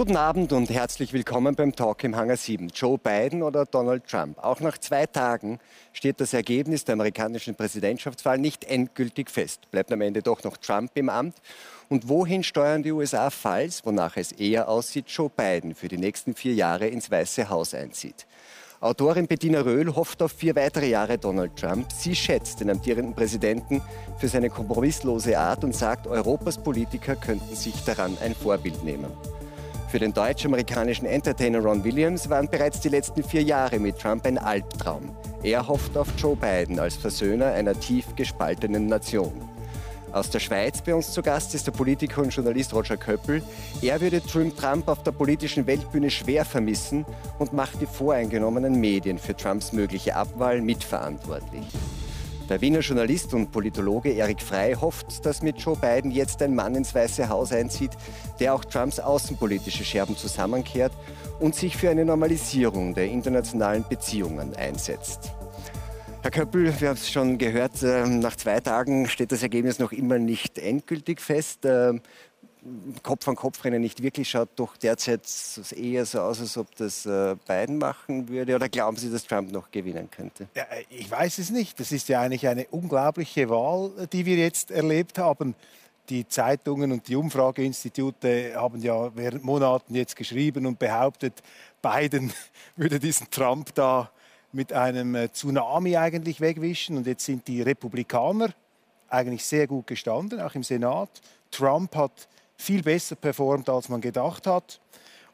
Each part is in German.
Guten Abend und herzlich willkommen beim Talk im Hangar 7. Joe Biden oder Donald Trump? Auch nach zwei Tagen steht das Ergebnis der amerikanischen Präsidentschaftswahl nicht endgültig fest. Bleibt am Ende doch noch Trump im Amt. Und wohin steuern die USA, falls, wonach es eher aussieht, Joe Biden für die nächsten vier Jahre ins Weiße Haus einzieht? Autorin Bettina Röhl hofft auf vier weitere Jahre Donald Trump. Sie schätzt den amtierenden Präsidenten für seine kompromisslose Art und sagt, Europas Politiker könnten sich daran ein Vorbild nehmen. Für den deutsch-amerikanischen Entertainer Ron Williams waren bereits die letzten vier Jahre mit Trump ein Albtraum. Er hofft auf Joe Biden als Versöhner einer tief gespaltenen Nation. Aus der Schweiz bei uns zu Gast ist der Politiker und Journalist Roger Köppel. Er würde Trump auf der politischen Weltbühne schwer vermissen und macht die voreingenommenen Medien für Trumps mögliche Abwahl mitverantwortlich. Der Wiener Journalist und Politologe Erik Frey hofft, dass mit Joe Biden jetzt ein Mann ins Weiße Haus einzieht, der auch Trumps außenpolitische Scherben zusammenkehrt und sich für eine Normalisierung der internationalen Beziehungen einsetzt. Herr Köppel, wir haben es schon gehört, ähm, nach zwei Tagen steht das Ergebnis noch immer nicht endgültig fest. Kopf an Kopf rennen nicht wirklich, schaut doch derzeit eher so aus, als ob das äh, Biden machen würde. Oder glauben Sie, dass Trump noch gewinnen könnte? Ja, ich weiß es nicht. Das ist ja eigentlich eine unglaubliche Wahl, die wir jetzt erlebt haben. Die Zeitungen und die Umfrageinstitute haben ja während Monaten jetzt geschrieben und behauptet, Biden würde diesen Trump da mit einem äh, Tsunami eigentlich wegwischen. Und jetzt sind die Republikaner eigentlich sehr gut gestanden, auch im Senat. Trump hat viel besser performt, als man gedacht hat.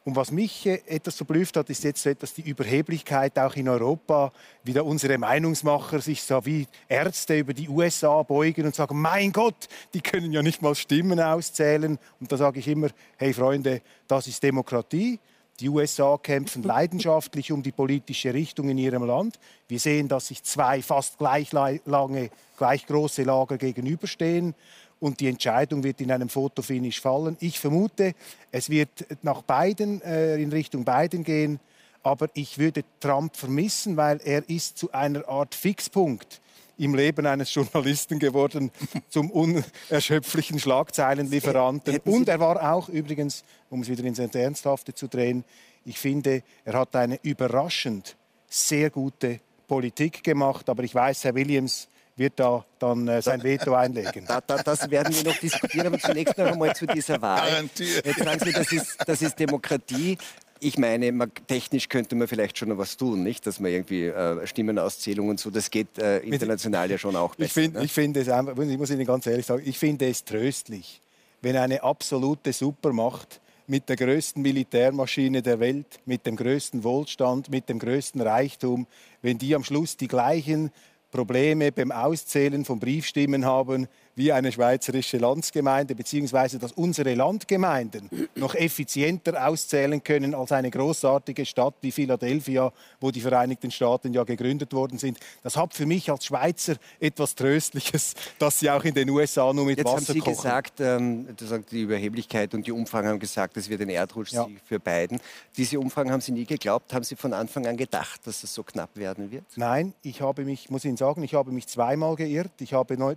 Und was mich äh, etwas verblüfft hat, ist jetzt so etwas die Überheblichkeit auch in Europa, wie da unsere Meinungsmacher sich so wie Ärzte über die USA beugen und sagen, mein Gott, die können ja nicht mal Stimmen auszählen. Und da sage ich immer, hey Freunde, das ist Demokratie. Die USA kämpfen leidenschaftlich um die politische Richtung in ihrem Land. Wir sehen, dass sich zwei fast gleich lange, gleich große Lager gegenüberstehen und die Entscheidung wird in einem Fotofinish fallen. Ich vermute, es wird nach Biden, äh, in Richtung Biden gehen, aber ich würde Trump vermissen, weil er ist zu einer Art Fixpunkt im Leben eines Journalisten geworden, zum unerschöpflichen Schlagzeilenlieferanten. Und er war auch übrigens, um es wieder ins Ernsthafte zu drehen, ich finde, er hat eine überraschend sehr gute Politik gemacht. Aber ich weiß, Herr Williams wird da dann äh, sein Veto einlegen. Da, da, das werden wir noch diskutieren, aber zunächst noch einmal zu dieser Wahl. Jetzt sagen Sie, das ist, das ist Demokratie. Ich meine, man, technisch könnte man vielleicht schon noch was tun, nicht? Dass man irgendwie äh, Stimmenauszählung und so, das geht äh, international ja schon auch besser. Ich, find, ne? ich finde es einfach, ich muss Ihnen ganz ehrlich sagen, ich finde es tröstlich, wenn eine absolute Supermacht mit der größten Militärmaschine der Welt, mit dem größten Wohlstand, mit dem größten Reichtum, wenn die am Schluss die gleichen Probleme beim Auszählen von Briefstimmen haben wie eine schweizerische Landsgemeinde, beziehungsweise dass unsere Landgemeinden noch effizienter auszählen können als eine großartige Stadt wie Philadelphia, wo die Vereinigten Staaten ja gegründet worden sind. Das hat für mich als Schweizer etwas Tröstliches, dass sie auch in den USA nur mit Jetzt Wasser haben Sie kochen. gesagt, ähm, die Überheblichkeit und die Umfragen haben gesagt, es wird ein Erdrutsch Ja. für Biden. Diese Umfragen haben Sie nie geglaubt. Haben Sie von Anfang an gedacht, dass es so knapp werden wird? Nein, ich habe mich, muss Ihnen sagen, ich habe mich zweimal geirrt. Ich habe neu-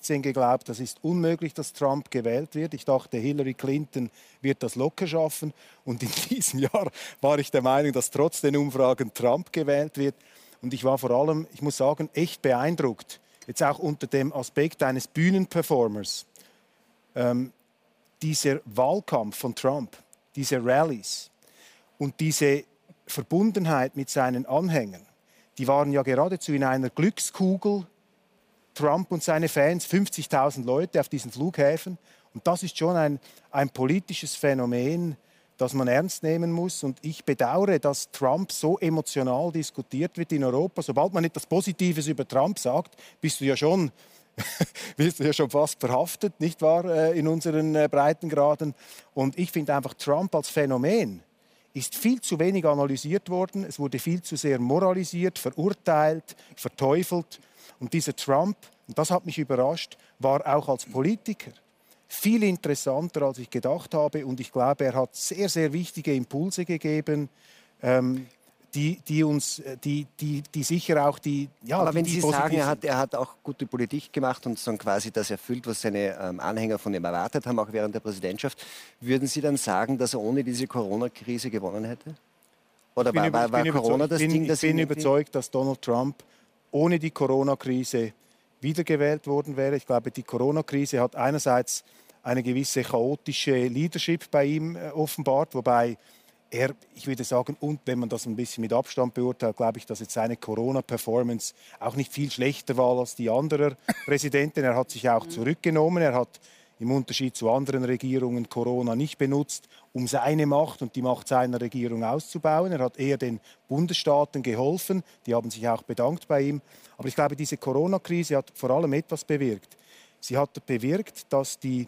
2016 geglaubt, das ist unmöglich, dass Trump gewählt wird. Ich dachte, Hillary Clinton wird das locker schaffen. Und in diesem Jahr war ich der Meinung, dass trotz den Umfragen Trump gewählt wird. Und ich war vor allem, ich muss sagen, echt beeindruckt. Jetzt auch unter dem Aspekt eines Bühnenperformers. Ähm, dieser Wahlkampf von Trump, diese Rallyes und diese Verbundenheit mit seinen Anhängern, die waren ja geradezu in einer Glückskugel. Trump und seine Fans, 50.000 Leute auf diesen Flughäfen. Und das ist schon ein, ein politisches Phänomen, das man ernst nehmen muss. Und ich bedauere, dass Trump so emotional diskutiert wird in Europa. Sobald man etwas Positives über Trump sagt, bist du ja schon wirst du ja schon fast verhaftet, nicht wahr, äh, in unseren äh, Breitengraden. Und ich finde einfach, Trump als Phänomen ist viel zu wenig analysiert worden. Es wurde viel zu sehr moralisiert, verurteilt, verteufelt. Und dieser Trump, und das hat mich überrascht, war auch als Politiker viel interessanter, als ich gedacht habe. Und ich glaube, er hat sehr, sehr wichtige Impulse gegeben. Ähm, die, die uns, die, die, die sicher auch die. Ja, Aber wenn Sie sagen, er hat, er hat auch gute Politik gemacht und so quasi das erfüllt, was seine ähm, Anhänger von ihm erwartet haben, auch während der Präsidentschaft, würden Sie dann sagen, dass er ohne diese Corona-Krise gewonnen hätte? Oder war, war, war Corona das bin, Ding, das Ich bin überzeugt, dass Donald Trump ohne die Corona-Krise wiedergewählt worden wäre. Ich glaube, die Corona-Krise hat einerseits eine gewisse chaotische Leadership bei ihm äh, offenbart, wobei er, ich würde sagen, und wenn man das ein bisschen mit Abstand beurteilt, glaube ich, dass jetzt seine Corona-Performance auch nicht viel schlechter war als die anderer Präsidenten. Er hat sich auch zurückgenommen. Er hat im Unterschied zu anderen Regierungen Corona nicht benutzt, um seine Macht und die Macht seiner Regierung auszubauen. Er hat eher den Bundesstaaten geholfen. Die haben sich auch bedankt bei ihm. Aber ich glaube, diese Corona-Krise hat vor allem etwas bewirkt. Sie hat bewirkt, dass die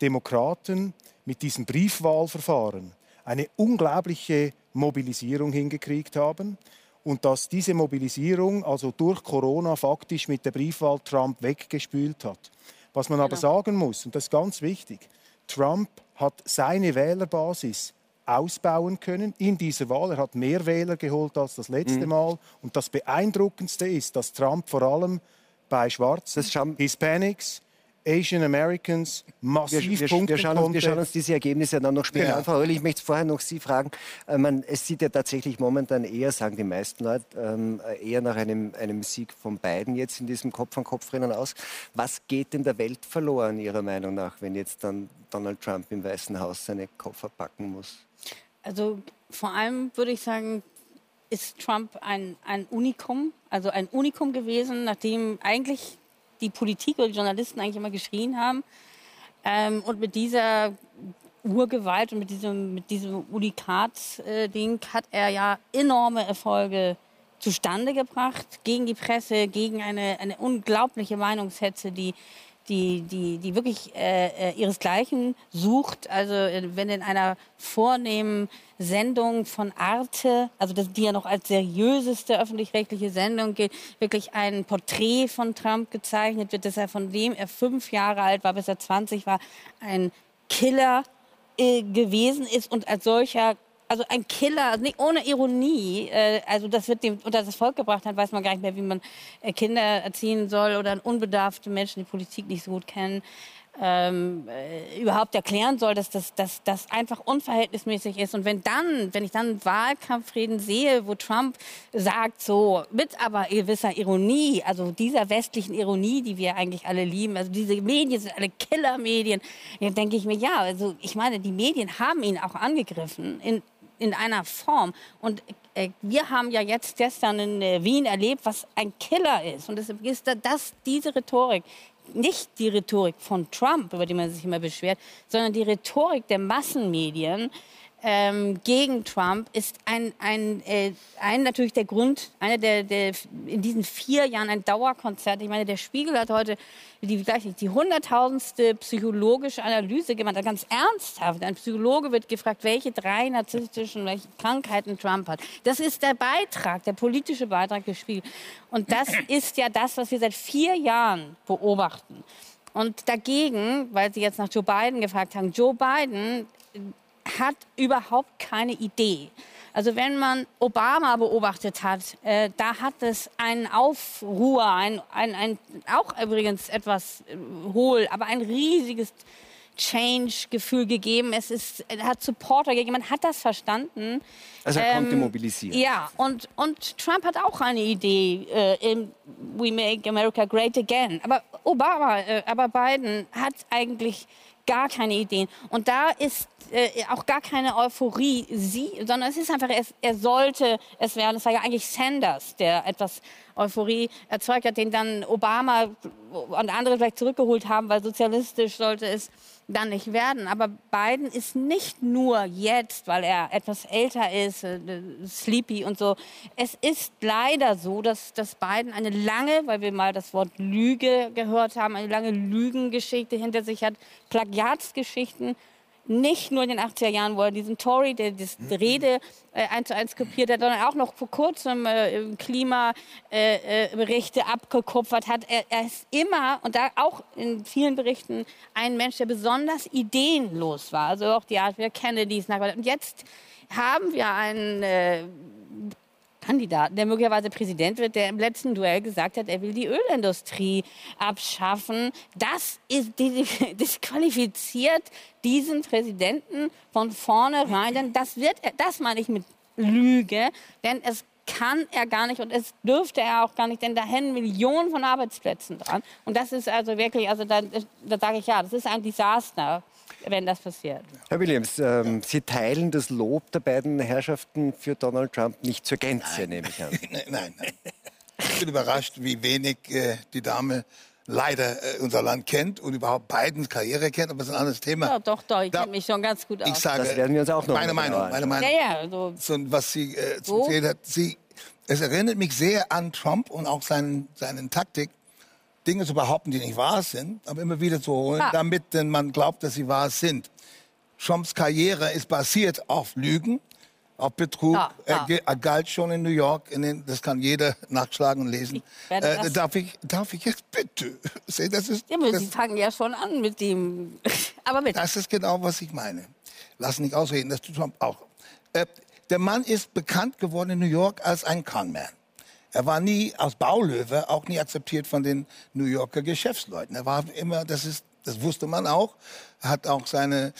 Demokraten mit diesem Briefwahlverfahren eine unglaubliche Mobilisierung hingekriegt haben und dass diese Mobilisierung also durch Corona faktisch mit der Briefwahl Trump weggespült hat. Was man genau. aber sagen muss, und das ist ganz wichtig, Trump hat seine Wählerbasis ausbauen können in dieser Wahl. Er hat mehr Wähler geholt als das letzte mhm. Mal. Und das Beeindruckendste ist, dass Trump vor allem bei Schwarzen, Hispanics, Asian Americans massiv wir, wir, wir, schauen uns, wir schauen uns diese Ergebnisse dann noch später ja. an. Frau Röll, ich möchte vorher noch Sie fragen. Äh, man, es sieht ja tatsächlich momentan eher, sagen die meisten Leute, ähm, eher nach einem, einem Sieg von beiden jetzt in diesem Kopf-an-Kopf-Rennen aus. Was geht in der Welt verloren, Ihrer Meinung nach, wenn jetzt dann Donald Trump im Weißen Haus seine Koffer packen muss? Also vor allem würde ich sagen, ist Trump ein, ein Unikum, also ein Unikum gewesen, nachdem eigentlich die Politik oder die Journalisten eigentlich immer geschrien haben. Ähm, und mit dieser Urgewalt und mit diesem, mit diesem Unikat-Ding hat er ja enorme Erfolge zustande gebracht gegen die Presse, gegen eine, eine unglaubliche Meinungshetze, die die, die, die wirklich äh, äh, ihresgleichen sucht. Also äh, wenn in einer vornehmen Sendung von Arte, also das, die ja noch als seriöseste öffentlich-rechtliche Sendung geht, wirklich ein Porträt von Trump gezeichnet wird, dass er von dem er fünf Jahre alt war, bis er 20 war, ein Killer äh, gewesen ist und als solcher also ein Killer, also nicht ohne Ironie, äh, also das wird dem unter das Volk gebracht hat, weiß man gar nicht mehr, wie man äh, Kinder erziehen soll oder unbedarfte Menschen, die Politik nicht so gut kennen, ähm, äh, überhaupt erklären soll, dass das, dass das einfach unverhältnismäßig ist. Und wenn dann, wenn ich dann Wahlkampfreden sehe, wo Trump sagt, so mit aber gewisser Ironie, also dieser westlichen Ironie, die wir eigentlich alle lieben, also diese Medien sind alle Killermedien, dann denke ich mir, ja, also ich meine, die Medien haben ihn auch angegriffen in in einer Form. Und äh, wir haben ja jetzt gestern in äh, Wien erlebt, was ein Killer ist. Und deshalb ist das, diese Rhetorik, nicht die Rhetorik von Trump, über die man sich immer beschwert, sondern die Rhetorik der Massenmedien, ähm, gegen Trump ist ein, ein, äh, ein natürlich der Grund, einer der, der in diesen vier Jahren ein Dauerkonzert. Ich meine, der Spiegel hat heute die, gleich die hunderttausendste psychologische Analyse gemacht, ganz ernsthaft. Ein Psychologe wird gefragt, welche drei narzisstischen welche Krankheiten Trump hat. Das ist der Beitrag, der politische Beitrag des Spiegels. Und das ist ja das, was wir seit vier Jahren beobachten. Und dagegen, weil Sie jetzt nach Joe Biden gefragt haben, Joe Biden hat überhaupt keine Idee. Also wenn man Obama beobachtet hat, äh, da hat es einen Aufruhr, ein, ein, ein, auch übrigens etwas äh, hohl, aber ein riesiges Change-Gefühl gegeben. Es ist, er hat Supporter gegeben, man hat das verstanden. Also er ähm, konnte mobilisieren. Ja, und, und Trump hat auch eine Idee, äh, We Make America Great Again. Aber Obama, äh, aber Biden hat eigentlich gar keine Ideen. Und da ist äh, auch gar keine Euphorie, sie, sondern es ist einfach, es, er sollte es werden. Es war ja eigentlich Sanders, der etwas Euphorie erzeugt hat, den dann Obama und andere vielleicht zurückgeholt haben, weil sozialistisch sollte es dann nicht werden. Aber Biden ist nicht nur jetzt, weil er etwas älter ist, äh, sleepy und so. Es ist leider so, dass, dass Biden eine lange, weil wir mal das Wort Lüge gehört haben, eine lange Lügengeschichte hinter sich hat, Plagiatsgeschichten nicht nur in den 80er Jahren, wo er diesen Tory, der mhm. Rede äh, eins zu eins kopiert hat, sondern auch noch vor kurzem äh, Klimaberichte äh, abgekupfert hat. Er, er, ist immer, und da auch in vielen Berichten, ein Mensch, der besonders ideenlos war. Also auch die Art, wie er Kennedys nachgedacht Und jetzt haben wir einen äh, Kandidaten, der möglicherweise Präsident wird, der im letzten Duell gesagt hat, er will die Ölindustrie abschaffen. Das ist disqualifiziert diesen Präsidenten von vornherein. Denn das wird, das meine ich mit Lüge, denn es kann er gar nicht und es dürfte er auch gar nicht, denn da hängen Millionen von Arbeitsplätzen dran. Und das ist also wirklich, also da, da sage ich ja, das ist ein Desaster wenn das passiert. Herr Williams, ähm, Sie teilen das Lob der beiden Herrschaften für Donald Trump nicht zur Gänze, nein. nehme ich an. nein, nein. Ich bin überrascht, wie wenig äh, die Dame leider äh, unser Land kennt und überhaupt Bidens Karriere kennt, aber das ist ein anderes Thema. Ja, doch, doch, ich kenne mich schon ganz gut aus. Ich sage, das werden wir uns auch noch meine Meinung, meine Meinung. Ja, ja, so. so was sie äh, so? hat, sie, es erinnert mich sehr an Trump und auch seinen, seinen Taktik, Dinge zu behaupten, die nicht wahr sind, aber immer wieder zu holen, ah. damit denn man glaubt, dass sie wahr sind. Trumps Karriere ist basiert auf Lügen, auf Betrug. Ja, ja. Er, galt schon in New York, in den, das kann jeder nachschlagen und lesen. Ich äh, darf, ich, darf ich jetzt bitte? Das ist, ja, das, Sie fangen ja schon an mit dem. aber bitte. Das ist genau, was ich meine. Lass nicht ausreden, das tut Trump auch. Äh, der Mann ist bekannt geworden in New York als ein Conman. Er war nie als Baulöwe auch nie akzeptiert von den New Yorker Geschäftsleuten. Er war immer, das ist, das wusste man auch, hat auch seine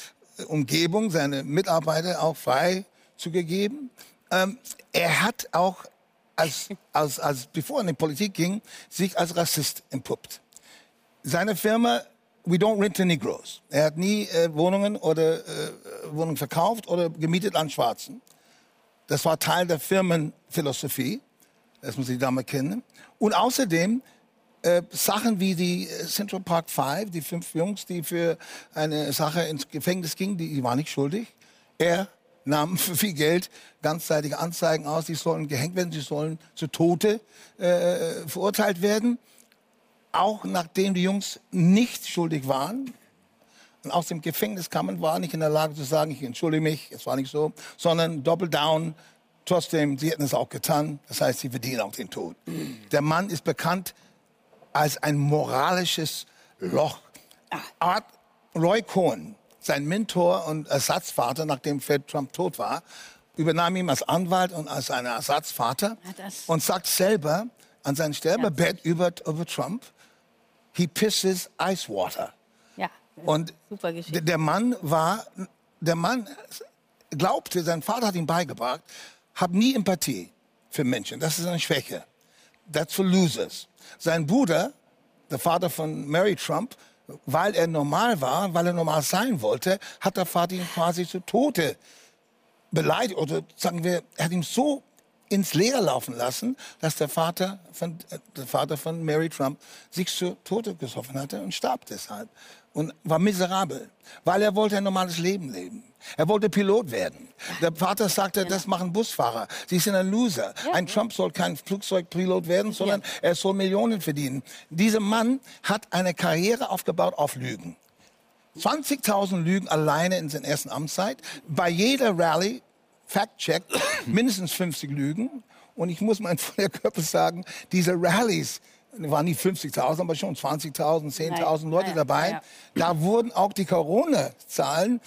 Umgebung, seine Mitarbeiter auch frei zugegeben. Ähm, er hat auch als, als, als, bevor er in die Politik ging, sich als Rassist entpuppt. Seine Firma We don't rent to Negroes. Er hat nie äh, Wohnungen oder äh, Wohnungen verkauft oder gemietet an Schwarzen. Das war Teil der Firmenphilosophie. Das muss die Dame kennen. Und außerdem äh, Sachen wie die äh, Central Park Five, die fünf Jungs, die für eine Sache ins Gefängnis gingen, die, die waren nicht schuldig. Er nahm für viel Geld ganzzeitige Anzeigen aus, die sollen gehängt werden, sie sollen zu Tote äh, verurteilt werden. Auch nachdem die Jungs nicht schuldig waren und aus dem Gefängnis kamen, war nicht in der Lage zu sagen, ich entschuldige mich, es war nicht so, sondern Double Down, Trotzdem, sie hätten es auch getan. Das heißt, sie verdienen auch den Tod. Der Mann ist bekannt als ein moralisches Loch. Art Roy Cohen, sein Mentor und Ersatzvater, nachdem Fred Trump tot war, übernahm ihn als Anwalt und als ein Ersatzvater und sagt selber an seinem Sterbebett ja. über, über Trump, he pisses ice water. Ja, und der Mann war, der Mann glaubte, sein Vater hat ihm beigebracht, habe nie Empathie für Menschen. Das ist eine Schwäche. That's for losers. Sein Bruder, der Vater von Mary Trump, weil er normal war, weil er normal sein wollte, hat der Vater ihn quasi zu Tode beleidigt oder sagen wir, er hat ihn so ins Leere laufen lassen, dass der Vater von, äh, der Vater von Mary Trump sich zu Tode gesoffen hatte und starb deshalb und war miserabel, weil er wollte ein normales Leben leben. Er wollte Pilot werden. Der Vater sagte, das machen Busfahrer. Sie sind ein Loser. Ein Trump soll kein Flugzeugpilot werden, sondern er soll Millionen verdienen. Dieser Mann hat eine Karriere aufgebaut auf Lügen. 20.000 Lügen alleine in seiner ersten Amtszeit. Bei jeder Rallye, Fact-Check, mindestens 50 Lügen. Und ich muss meinem Körper sagen, diese Rallies, waren nicht 50.000, aber schon 20.000, 10.000 Leute ja, dabei. Ja. Da wurden auch die Corona-Zahlen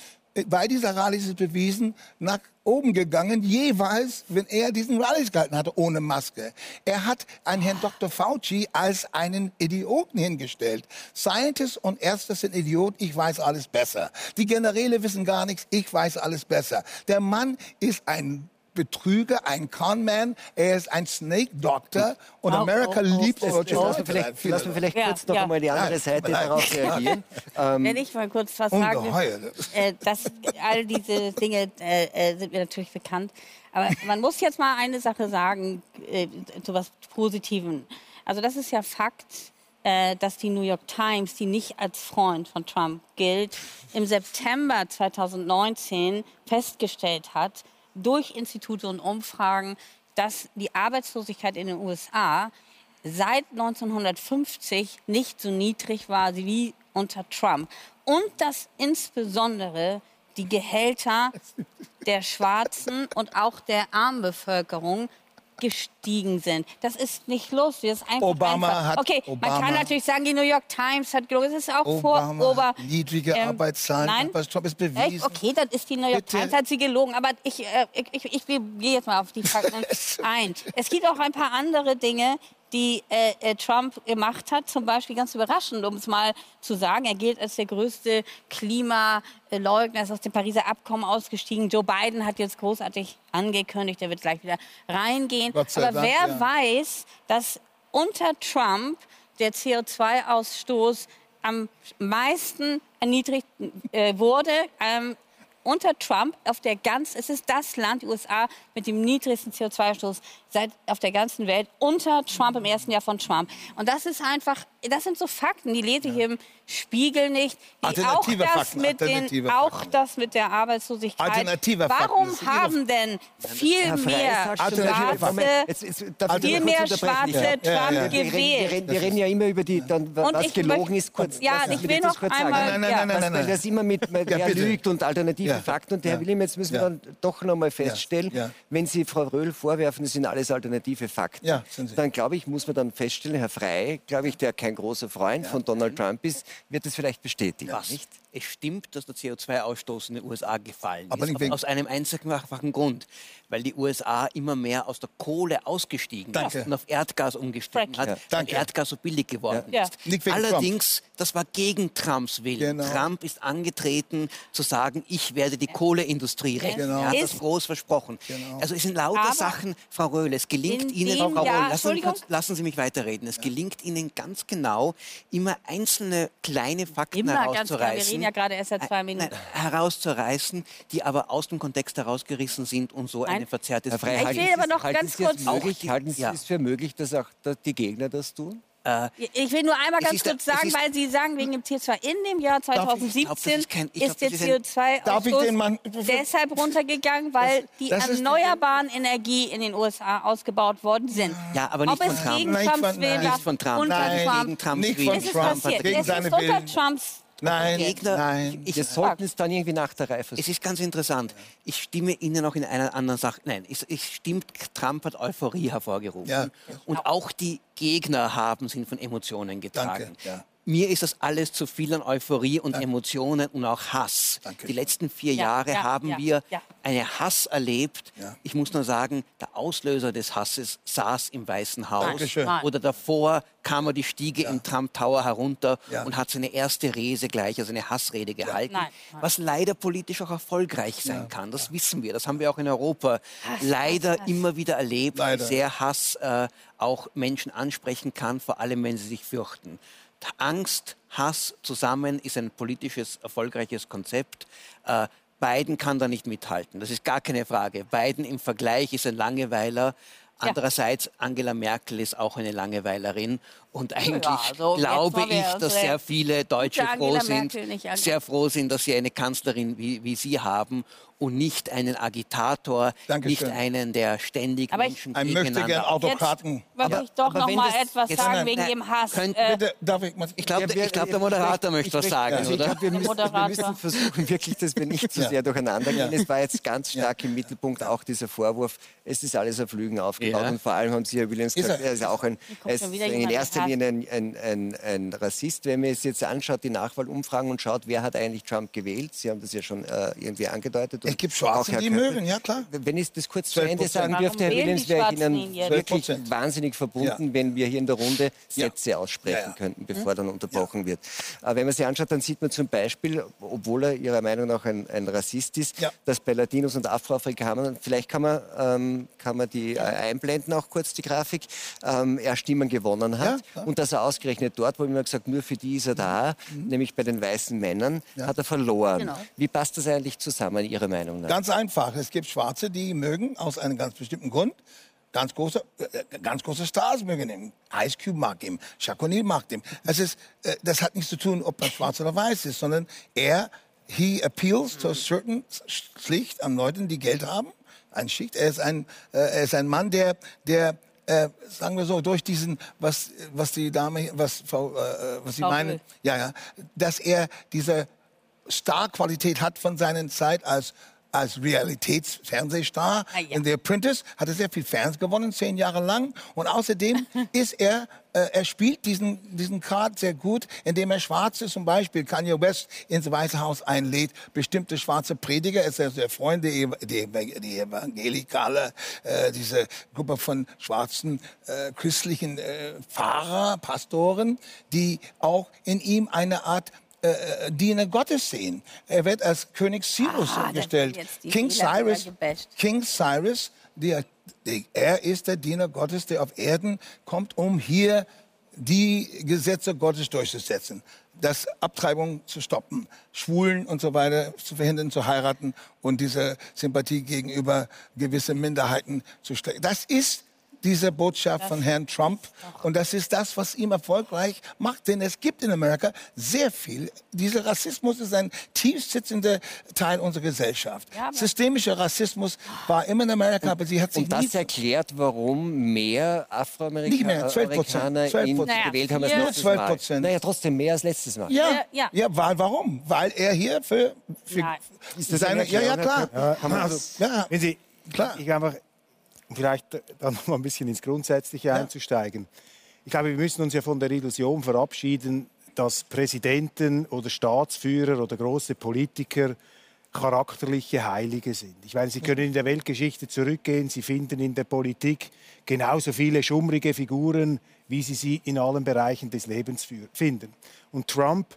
bei dieser Rallye ist es bewiesen, nach oben gegangen, jeweils, wenn er diesen Rallyes gehalten hatte, ohne Maske. Er hat einen Herrn Dr. Fauci als einen Idioten hingestellt. Scientists und Ärzte sind Idioten, ich weiß alles besser. Die Generäle wissen gar nichts, ich weiß alles besser. Der Mann ist ein Betrüger, ein Conman, er ist ein Snake Doctor und oh, America oh, oh, liebt oh, solche Lassen wir vielleicht, wir vielleicht ja, kurz noch ja. einmal die andere Seite ja, darauf reagieren. Ähm, Wenn ich mal kurz was sagen äh, dass all diese Dinge äh, äh, sind mir natürlich bekannt. Aber man muss jetzt mal eine Sache sagen, äh, zu was Positiven. Also das ist ja Fakt, äh, dass die New York Times, die nicht als Freund von Trump gilt, im September 2019 festgestellt hat, durch Institute und Umfragen, dass die Arbeitslosigkeit in den USA seit 1950 nicht so niedrig war wie unter Trump. Und dass insbesondere die Gehälter der Schwarzen und auch der Armbevölkerung gestiegen sind. Das ist nicht lustig. Das ist einfach, Obama einfach. hat- Okay, Obama- man kann natürlich sagen, die New York Times hat gelogen. Es ist auch Obama vor Ober. hat niedrige ähm, Arbeitszahlen. Nein, Was Trump ist bewiesen. Echt? Okay, dann ist die New York Bitte. Times hat sie gelogen, aber ich, äh, ich, ich, ich gehe jetzt mal auf die Fakten ein. Es gibt auch ein paar andere Dinge, die äh, äh, Trump gemacht hat, zum Beispiel ganz überraschend, um es mal zu sagen. Er gilt als der größte Klimaleugner, ist aus dem Pariser Abkommen ausgestiegen. Joe Biden hat jetzt großartig angekündigt, er wird gleich wieder reingehen. Aber Dank, wer ja. weiß, dass unter Trump der CO2-Ausstoß am meisten erniedrigt äh, wurde. Ähm, unter Trump auf der ganzen, es ist das Land, die USA, mit dem niedrigsten CO2-Ausstoß seit auf der ganzen Welt, unter Trump im ersten Jahr von Trump. Und das ist einfach, das sind so Fakten, die lese ich im Spiegel nicht. Auch das Fakten, mit den, auch das mit der Arbeitslosigkeit. Alternative Fakten, Warum das haben denn viel mehr schwarze, viel mehr schwarze Ja, ja, Trump ja. Wir reden, wir, gewählt? reden, wir reden ja immer über die, dann, Und was ich gelogen möchte- ist. Kurz, Ja, lassen ich will das noch einmal- sagen. Nein, nein, ja. nein, nein, Weil nein, nein. das immer mit, mit Ja, er bitte. lügt und alternative Ja. Fakten. Und Herr Ja. William, jetzt müssen wir Ja. dann doch noch mal feststellen, Ja. wenn Sie Frau Röhl vorwerfen, das sind alles alternative Fakten, Ja, dann glaube ich, muss man dann feststellen, Herr Frey, glaube ich, der kein großer Freund von Donald Trump ist, wird das vielleicht bestätigen. Was? Nicht? Es stimmt, dass der CO2-Ausstoß in den USA gefallen Aber ist. aber aus einem einzigen einfachen Grund. Weil die USA immer mehr aus der Kohle ausgestiegen Danke. ist und auf Erdgas umgestiegen Fracking. hat, Ja. weil Danke. Erdgas so billig geworden Ja. ist. Wegen Allerdings, das war gegen Trumps Willen. Genau. Trump ist angetreten zu sagen, ich werde die Kohleindustrie retten. Genau. Er hat das groß versprochen. Genau. Also es sind lauter Aber Sachen, Frau Röhl, es gelingt in Ihnen, dem Frau Jahr- Röhl, lassen lassen Sie mich weiterreden. Es gelingt Ihnen ganz genau, immer einzelne kleine Fakten Immer herauszureißen. Ja gerade erst seit zwei Minuten. Nein, herauszureißen, die aber aus dem Kontext herausgerissen sind und so Nein. eine verzerrte Frey, Ich halten will aber es- noch halten ganz es kurz- Möglich, halten Sie ja. es für möglich, dass auch die Gegner das tun? Ich will nur einmal Es ganz ist der- kurz es sagen, ist- weil Sie sagen, wegen dem CO2 in dem Jahr ich- ich glaub, 2017 das ist kein- ich glaub, ist der das ist ich CO2-Ausstoß den Mann- deshalb runtergegangen, weil die das ist- erneuerbaren Energie in den USA ausgebaut worden sind. Ja, aber Ob nicht von es Trump. gegen Nicht Trumps von- Willen nein. Nicht von Trump. unter Nein, Trump. gegen Trumps nicht Willen. von Es ist Trump. passiert. Gegen Es seine ist unter Willen. Trumps Nein, Gegner- nein. Ich, Wir sollten es dann irgendwie nach der Reife Es ist ganz interessant. Ich stimme Ihnen auch in einer anderen Sache. Nein, es, es stimmt, Trump hat Euphorie hervorgerufen. Ja. Und auch die Gegner haben sind von Emotionen getragen. Danke, ja. Mir ist das alles zu viel an Euphorie und Emotionen und auch Hass. Danke. Die letzten vier Ja, Jahre ja, haben ja, wir ja. einen Hass erlebt. Ja. Ich muss nur sagen, der Auslöser des Hasses saß im Weißen Haus. Dankeschön. Oder davor kam er die Stiege im Trump Tower herunter Ja. und hat seine erste Rese gleich, also eine Hassrede gehalten, Nein, nein. was leider politisch auch erfolgreich sein kann. Das wissen wir. Das haben wir auch in Europa leider immer wieder erlebt, Leider. wie sehr Hass äh, auch Menschen ansprechen kann, vor allem wenn sie sich fürchten. Angst, Hass zusammen ist ein politisches erfolgreiches Konzept. Äh, Biden kann da nicht mithalten. Das ist gar keine Frage. Biden im Vergleich ist ein Langeweiler. Andererseits, Angela Merkel ist auch eine Langeweilerin. Und eigentlich also jetzt glaube ich, dass sehr viele Deutsche froh sind, sehr froh sind, dass sie eine Kanzlerin wie, wie Sie haben und nicht einen Agitator, Dankeschön. nicht einen, der ständig Aber ich- Menschen Ein möchte gern gegeneinander Autokraten. Jetzt möchte ich doch aber noch mal das- etwas jetzt- sagen nein, wegen nein, dem Hass. könnt- Äh, Bitte, darf ich mal? Ich glaube, Ja, ich glaub, der Moderator ich- möchte ich was sagen, also ich oder? glaub, wir, müssen, wir müssen versuchen, wirklich, dass wir nicht zu Ja. sehr durcheinander gehen. Ja. Es war jetzt ganz stark im Mittelpunkt auch dieser Vorwurf, es ist alles auf Lügen aufgebaut. Ja. Und vor allem haben Sie, Herr Williams, gesagt, er. ist auch ein, er ist in erster Linie ein, ein, ein, ein Rassist. Wenn man es jetzt anschaut, die Nachwahlumfragen und schaut, wer hat eigentlich Trump gewählt, Sie haben das ja schon äh, irgendwie angedeutet. Es gibt Schwarze, die mögen, ja klar. Wenn ich das kurz zu 12%. Ende sagen Warum dürfte, Herr Williams, wäre ich Ihnen wirklich 12%. wahnsinnig verbunden, Ja. wenn wir hier in der Runde Ja. Sätze aussprechen Ja, ja. könnten, bevor dann unterbrochen wird. Aber wenn man sich anschaut, dann sieht man zum Beispiel, obwohl er Ihrer Meinung nach ein, ein Rassist ist, Ja. dass bei Latinos und Afroafrikanern, vielleicht kann man, ähm, kann man die äh, einblenden, auch kurz die Grafik, ähm, er Stimmen gewonnen hat. Ja, und dass er ausgerechnet dort, wo immer gesagt, nur für die ist er da, nämlich bei den weißen Männern, hat er verloren. Genau. Wie passt das eigentlich zusammen, Ihrer Meinung nach? Ganz einfach. Es gibt Schwarze, die mögen aus einem ganz bestimmten Grund. Ganz große, äh, ganz große Stars mögen ihn. Ice Cube mag ihn, O'Neal mag ihn. Es ist, äh, das hat nichts zu tun, ob man schwarz oder weiß ist, sondern er, he appeals to a certain, schlicht an Leuten, die Geld haben. Ein Schicht. Er ist ein, äh, er ist ein Mann, der, der äh, sagen wir so, durch diesen, was, was die Dame, was, Frau, äh, was Sie Frau meinen, ja, ja, dass er diese Starqualität hat von seiner Zeit als als Realitätsfernsehstar Ah, ja. in The Apprentice, hat er sehr viel Fans gewonnen, zehn Jahre lang. Und außerdem ist er, äh, er spielt diesen, diesen Card sehr gut, indem er Schwarze zum Beispiel Kanye West ins Weiße Haus einlädt, bestimmte schwarze Prediger, er ist der Freund Ev- die, die Evangelikale, äh, diese Gruppe von schwarzen äh, christlichen äh, Pfarrer, Pastoren, die auch in ihm eine Art äh, Diener Gottes sehen. Er wird als König Cyrus Ah, da dargestellt. King Cyrus. King Cyrus, der, der, er ist der Diener Gottes, der auf Erden kommt, um hier die Gesetze Gottes durchzusetzen. Das Abtreibung zu stoppen, Schwulen und so weiter zu verhindern, zu heiraten und diese Sympathie gegenüber gewissen Minderheiten zu stellen. Das ist diese Botschaft von Herrn Trump. Und das ist das, was ihm erfolgreich macht. Denn es gibt in Amerika sehr viel. Dieser Rassismus ist ein tief sitzender Teil unserer Gesellschaft. Ja, Systemischer Rassismus war immer in Amerika, aber sie hat sich Und nie das erklärt, warum mehr Nicht mehr, Afroamerikaner 12%, Amerikaner 12%. ihn Naja, gewählt haben als vier- letztes 12%. Mal. Naja, trotzdem mehr als letztes Mal. Ja, Ja, ja. ja. weil, warum? Weil er hier für, für Nein. Ist das seine, eine ja, ja, klar. Man Also, Ja, Wenn Sie, Klar. ich einfach, um vielleicht dann noch mal ein bisschen ins Grundsätzliche einzusteigen. Ich glaube, wir müssen uns ja von der Illusion verabschieden, dass Präsidenten oder Staatsführer oder große Politiker charakterliche Heilige sind. Ich meine, Sie können in der Weltgeschichte zurückgehen, Sie finden in der Politik genauso viele schummrige Figuren, wie Sie sie in allen Bereichen des Lebens finden. Und Trump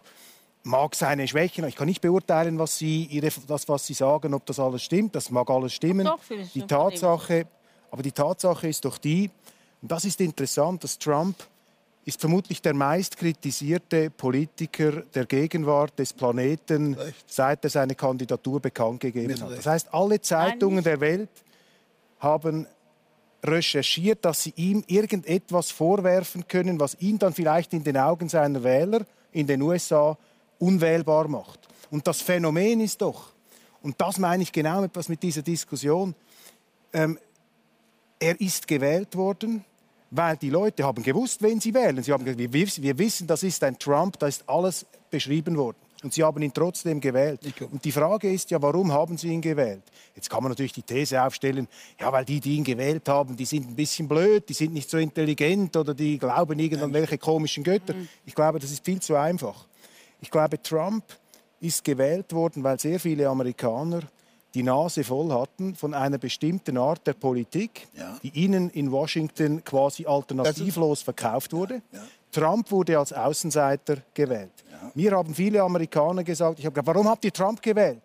mag seine Schwächen. Ich kann nicht beurteilen, was Sie, ihre, das, was Sie sagen, ob das alles stimmt. Das mag alles stimmen. Doch, die. Tatsache, aber die Tatsache ist doch die, und das ist interessant, dass Trump ist vermutlich der meist kritisierte Politiker der Gegenwart des Planeten, seit er seine Kandidatur bekannt gegeben hat. Das heißt, alle Zeitungen der Welt haben recherchiert, dass sie ihm irgendetwas vorwerfen können, was ihn dann vielleicht in den Augen seiner Wähler in den USA unwählbar macht. Und das Phänomen ist doch, und das meine ich genau etwas mit dieser Diskussion, ähm, er ist gewählt worden, weil die Leute haben gewusst, wen sie wählen. Sie haben gesagt, wir, wiss- wir wissen, das ist ein Trump, da ist alles beschrieben worden. Und sie haben ihn trotzdem gewählt. Und die Frage ist ja, warum haben sie ihn gewählt? Jetzt kann man natürlich die These aufstellen, ja, weil die, die ihn gewählt haben, die sind ein bisschen blöd, die sind nicht so intelligent oder die glauben irgendwann welche komischen Götter. Ich glaube, das ist viel zu einfach. Ich glaube, Trump ist gewählt worden, weil sehr viele Amerikaner die Nase voll hatten von einer bestimmten Art der Politik, Ja. die ihnen in Washington quasi alternativlos verkauft wurde. Trump wurde als Außenseiter gewählt. Mir haben viele Amerikaner gesagt, ich habe gesagt, warum habt ihr Trump gewählt?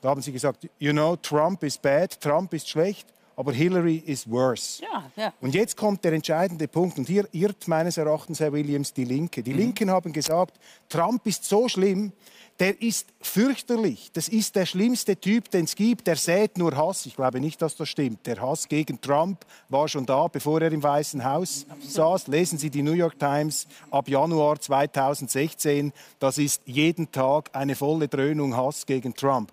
Da haben sie gesagt, you know, Trump is bad, Trump ist schlecht, aber Hillary is worse. Ja, ja. Und jetzt kommt der entscheidende Punkt. Und hier irrt meines Erachtens, Herr Williams, die Linke. Die Linken haben gesagt, Trump ist so schlimm, der ist fürchterlich. Das ist der schlimmste Typ, den es gibt. Der sät nur Hass. Ich glaube nicht, dass das stimmt. Der Hass gegen Trump war schon da, bevor er im Weißen Haus saß. Lesen Sie die New York Times ab Januar 2016. Das ist jeden Tag eine volle Dröhnung Hass gegen Trump.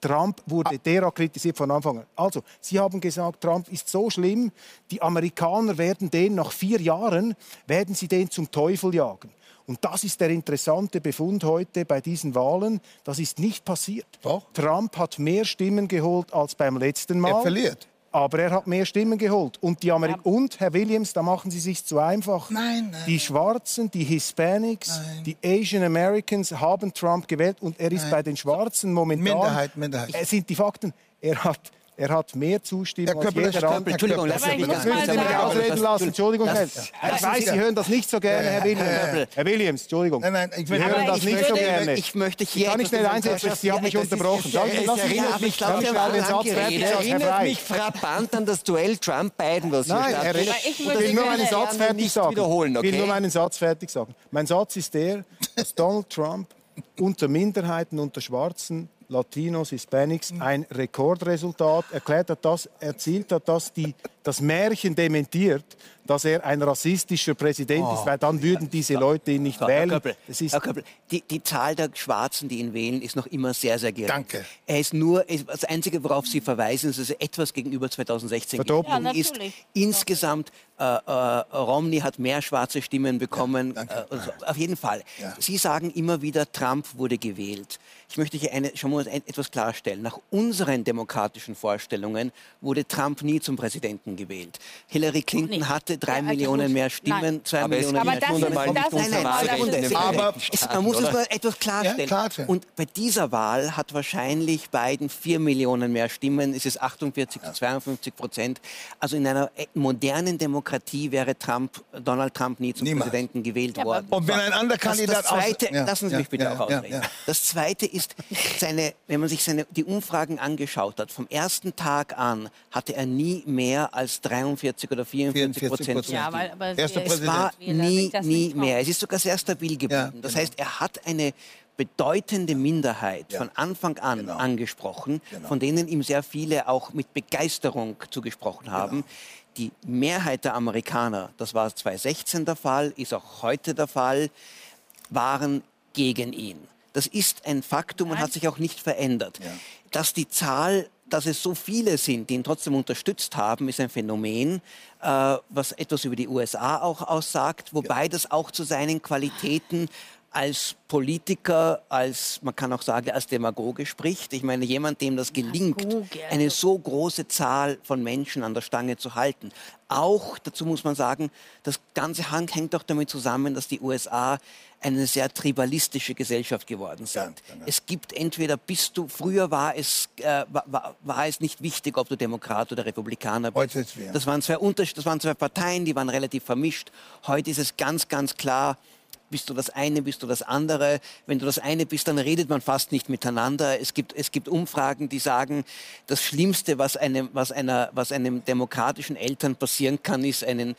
Trump wurde derart kritisiert von Anfang an. Also, Sie haben gesagt, Trump ist so schlimm, die Amerikaner werden den nach vier Jahren, werden sie den zum Teufel jagen. Und das ist der interessante Befund heute bei diesen Wahlen. Das ist nicht passiert. Doch. Trump hat mehr Stimmen geholt als beim letzten Mal. Er verliert. Aber er hat mehr Stimmen geholt. Und, die Ameri und Herr Williams, da machen Sie sich zu einfach. Nein, nein, Die Schwarzen, die Hispanics, die Asian Americans haben Trump gewählt. Und er ist bei den Schwarzen momentan. Minderheit, Minderheit. Es sind die Fakten. Er hat, er hat mehr Zustimmung als jeder Herr andere. Entschuldigung, lassen Sie mich ich ganz ausreden lassen? Entschuldigung, Herr. Das- Ich weiß, Sie hören das nicht so gerne, Herr Williams. Herr Williams, Entschuldigung. Nein, nein, ich will- Sie hören das ich nicht so gerne. Ich möchte hier Kann ich etwas schnell zu- einsetzen? Sie haben mich unterbrochen. Sie- es lassen mich- schnell den Satz fertig sagen, Herr mich frappant an das Duell Trump-Biden, was hier Nein, er stattfindet. redet. ich Ich will nur meinen Satz fertig nicht sagen. Ich will nur meinen Satz fertig sagen. Mein Satz ist der, dass Donald Trump unter Minderheiten, unter Schwarzen, Latinos, Hispanics ein Rekordresultat. Erklärt hat, das erzielt hat, dass die, das Märchen dementiert, dass er ein rassistischer Präsident ist, weil dann würden diese Leute ihn nicht Herr wählen. Köppel, Das ist Herr Köppel, die, die Zahl der Schwarzen, die ihn wählen, ist noch immer sehr, sehr gering. Danke. Er ist nur, das Einzige, worauf Sie verweisen, ist, dass er etwas gegenüber 2016 Verdoppelung. Ja, ist. Insgesamt, äh, äh, Romney hat mehr schwarze Stimmen bekommen. danke. äh, also auf jeden Fall. Ja. Sie sagen immer wieder, Trump wurde gewählt. ich möchte hier eine, schon mal etwas klarstellen. Nach unseren demokratischen Vorstellungen wurde Trump nie zum Präsidenten gewählt. Hillary Clinton hatte drei Ja, also Millionen mehr Stimmen, Nein. zwei Aber Millionen Aber mehr das Stimmen. ist- Nein, das nein, ist- nein, das nein, Aber- man muss es mal etwas klarstellen. Ja, klar. Und bei dieser Wahl hat wahrscheinlich Biden vier Millionen mehr Stimmen. Es ist 48 zu 52 Prozent. Also in einer äh, modernen Demokratie wäre Trump, Donald Trump nie zum Niemals. Präsidenten gewählt Ja, aber- worden. Und wenn ein anderer Das, Kandidat das zweite, aus- ja, lassen Sie ja, mich bitte ja, auch ja, ausreden. ja. Das zweite ist, seine, wenn man sich seine, die Umfragen angeschaut hat, vom ersten Tag an hatte er nie mehr als 43 oder 44 Prozent. Prozent. Ja, weil, aber Erster Es war nie, nie mehr. Es ist sogar sehr stabil geblieben. Ja, das genau. heißt, er hat eine bedeutende Minderheit Ja. von Anfang an Genau. angesprochen, Genau. von denen ihm sehr viele auch mit Begeisterung zugesprochen haben. Die Mehrheit der Amerikaner, das war 2016 der Fall, ist auch heute der Fall, waren gegen ihn. Das ist ein Faktum und hat sich auch nicht verändert. Ja. Dass die Zahl, dass es so viele sind, die ihn trotzdem unterstützt haben, ist ein Phänomen, äh, was etwas über die USA auch aussagt, wobei das auch zu seinen Qualitäten als Politiker, als man kann auch sagen, als Demagoge spricht. Ich meine, jemand, dem das gelingt, eine so große Zahl von Menschen an der Stange zu halten. Auch, dazu muss man sagen, das ganze Hang hängt auch damit zusammen, dass die USA eine sehr tribalistische Gesellschaft geworden sind. Ja, ja. Es gibt entweder bist du, früher war es, äh, war, war, es nicht wichtig, ob du Demokrat oder Republikaner bist. Heute ist es. Das waren zwei das waren zwei Parteien, die waren relativ vermischt. Heute ist es ganz, ganz klar, bist du das eine, bist du das andere. Wenn du das eine bist, dann redet man fast nicht miteinander. Es gibt, es gibt Umfragen, die sagen, das Schlimmste, was einem, was einer, was einem demokratischen Eltern passieren kann, ist einen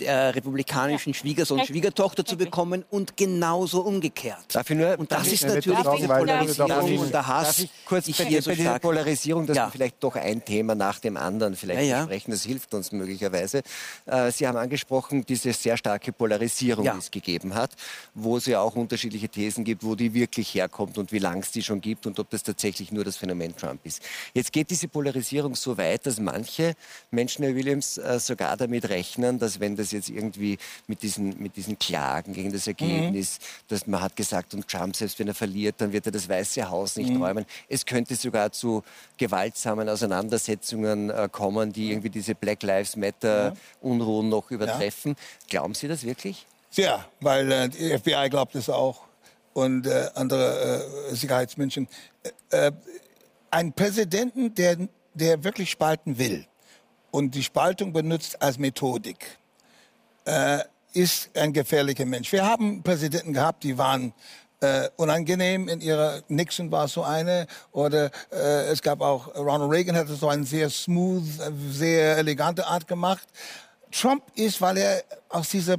äh, republikanischen Schwiegersohn. Schwiegertochter zu bekommen und genauso umgekehrt. Darf ich nur- und das ich- ist natürlich diese Polarisierung ich- und der Hass. Darf ich kurz ist bei, hier bei so dieser stark. Polarisierung, dass Ja. wir vielleicht doch ein Thema nach dem anderen vielleicht Ja, ja. besprechen, das hilft uns möglicherweise. Äh, Sie haben angesprochen, diese sehr starke Polarisierung, Ja. die es gegeben hat, wo es ja auch unterschiedliche Thesen gibt, wo die wirklich herkommt und wie lang es die schon gibt und ob das tatsächlich nur das Phänomen Trump ist. Jetzt geht diese Polarisierung so weit, dass manche Menschen, Herr Williams, äh, sogar damit rechnen, dass wenn das jetzt irgendwie mit diesen, mit diesen Klagen gegen das Ergebnis, dass man hat gesagt, und Trump, selbst wenn er verliert, dann wird er das Weiße Haus nicht räumen. Es könnte sogar zu gewaltsamen Auseinandersetzungen äh, kommen, die irgendwie diese Black Lives Matter Unruhen noch übertreffen. Glauben Sie das wirklich? Ja, weil äh, die FBI glaubt es auch und äh, andere äh, Sicherheitsmenschen. Äh, äh, ein Präsidenten, der, der wirklich spalten will und die Spaltung benutzt als Methodik, äh, ist ein gefährlicher Mensch. Wir haben Präsidenten gehabt, die waren äh, unangenehm in ihrer, Nixon war so eine, oder äh, es gab auch, Ronald Reagan hatte so eine sehr smooth, äh, sehr elegante Art gemacht. Trump ist, weil er aus dieser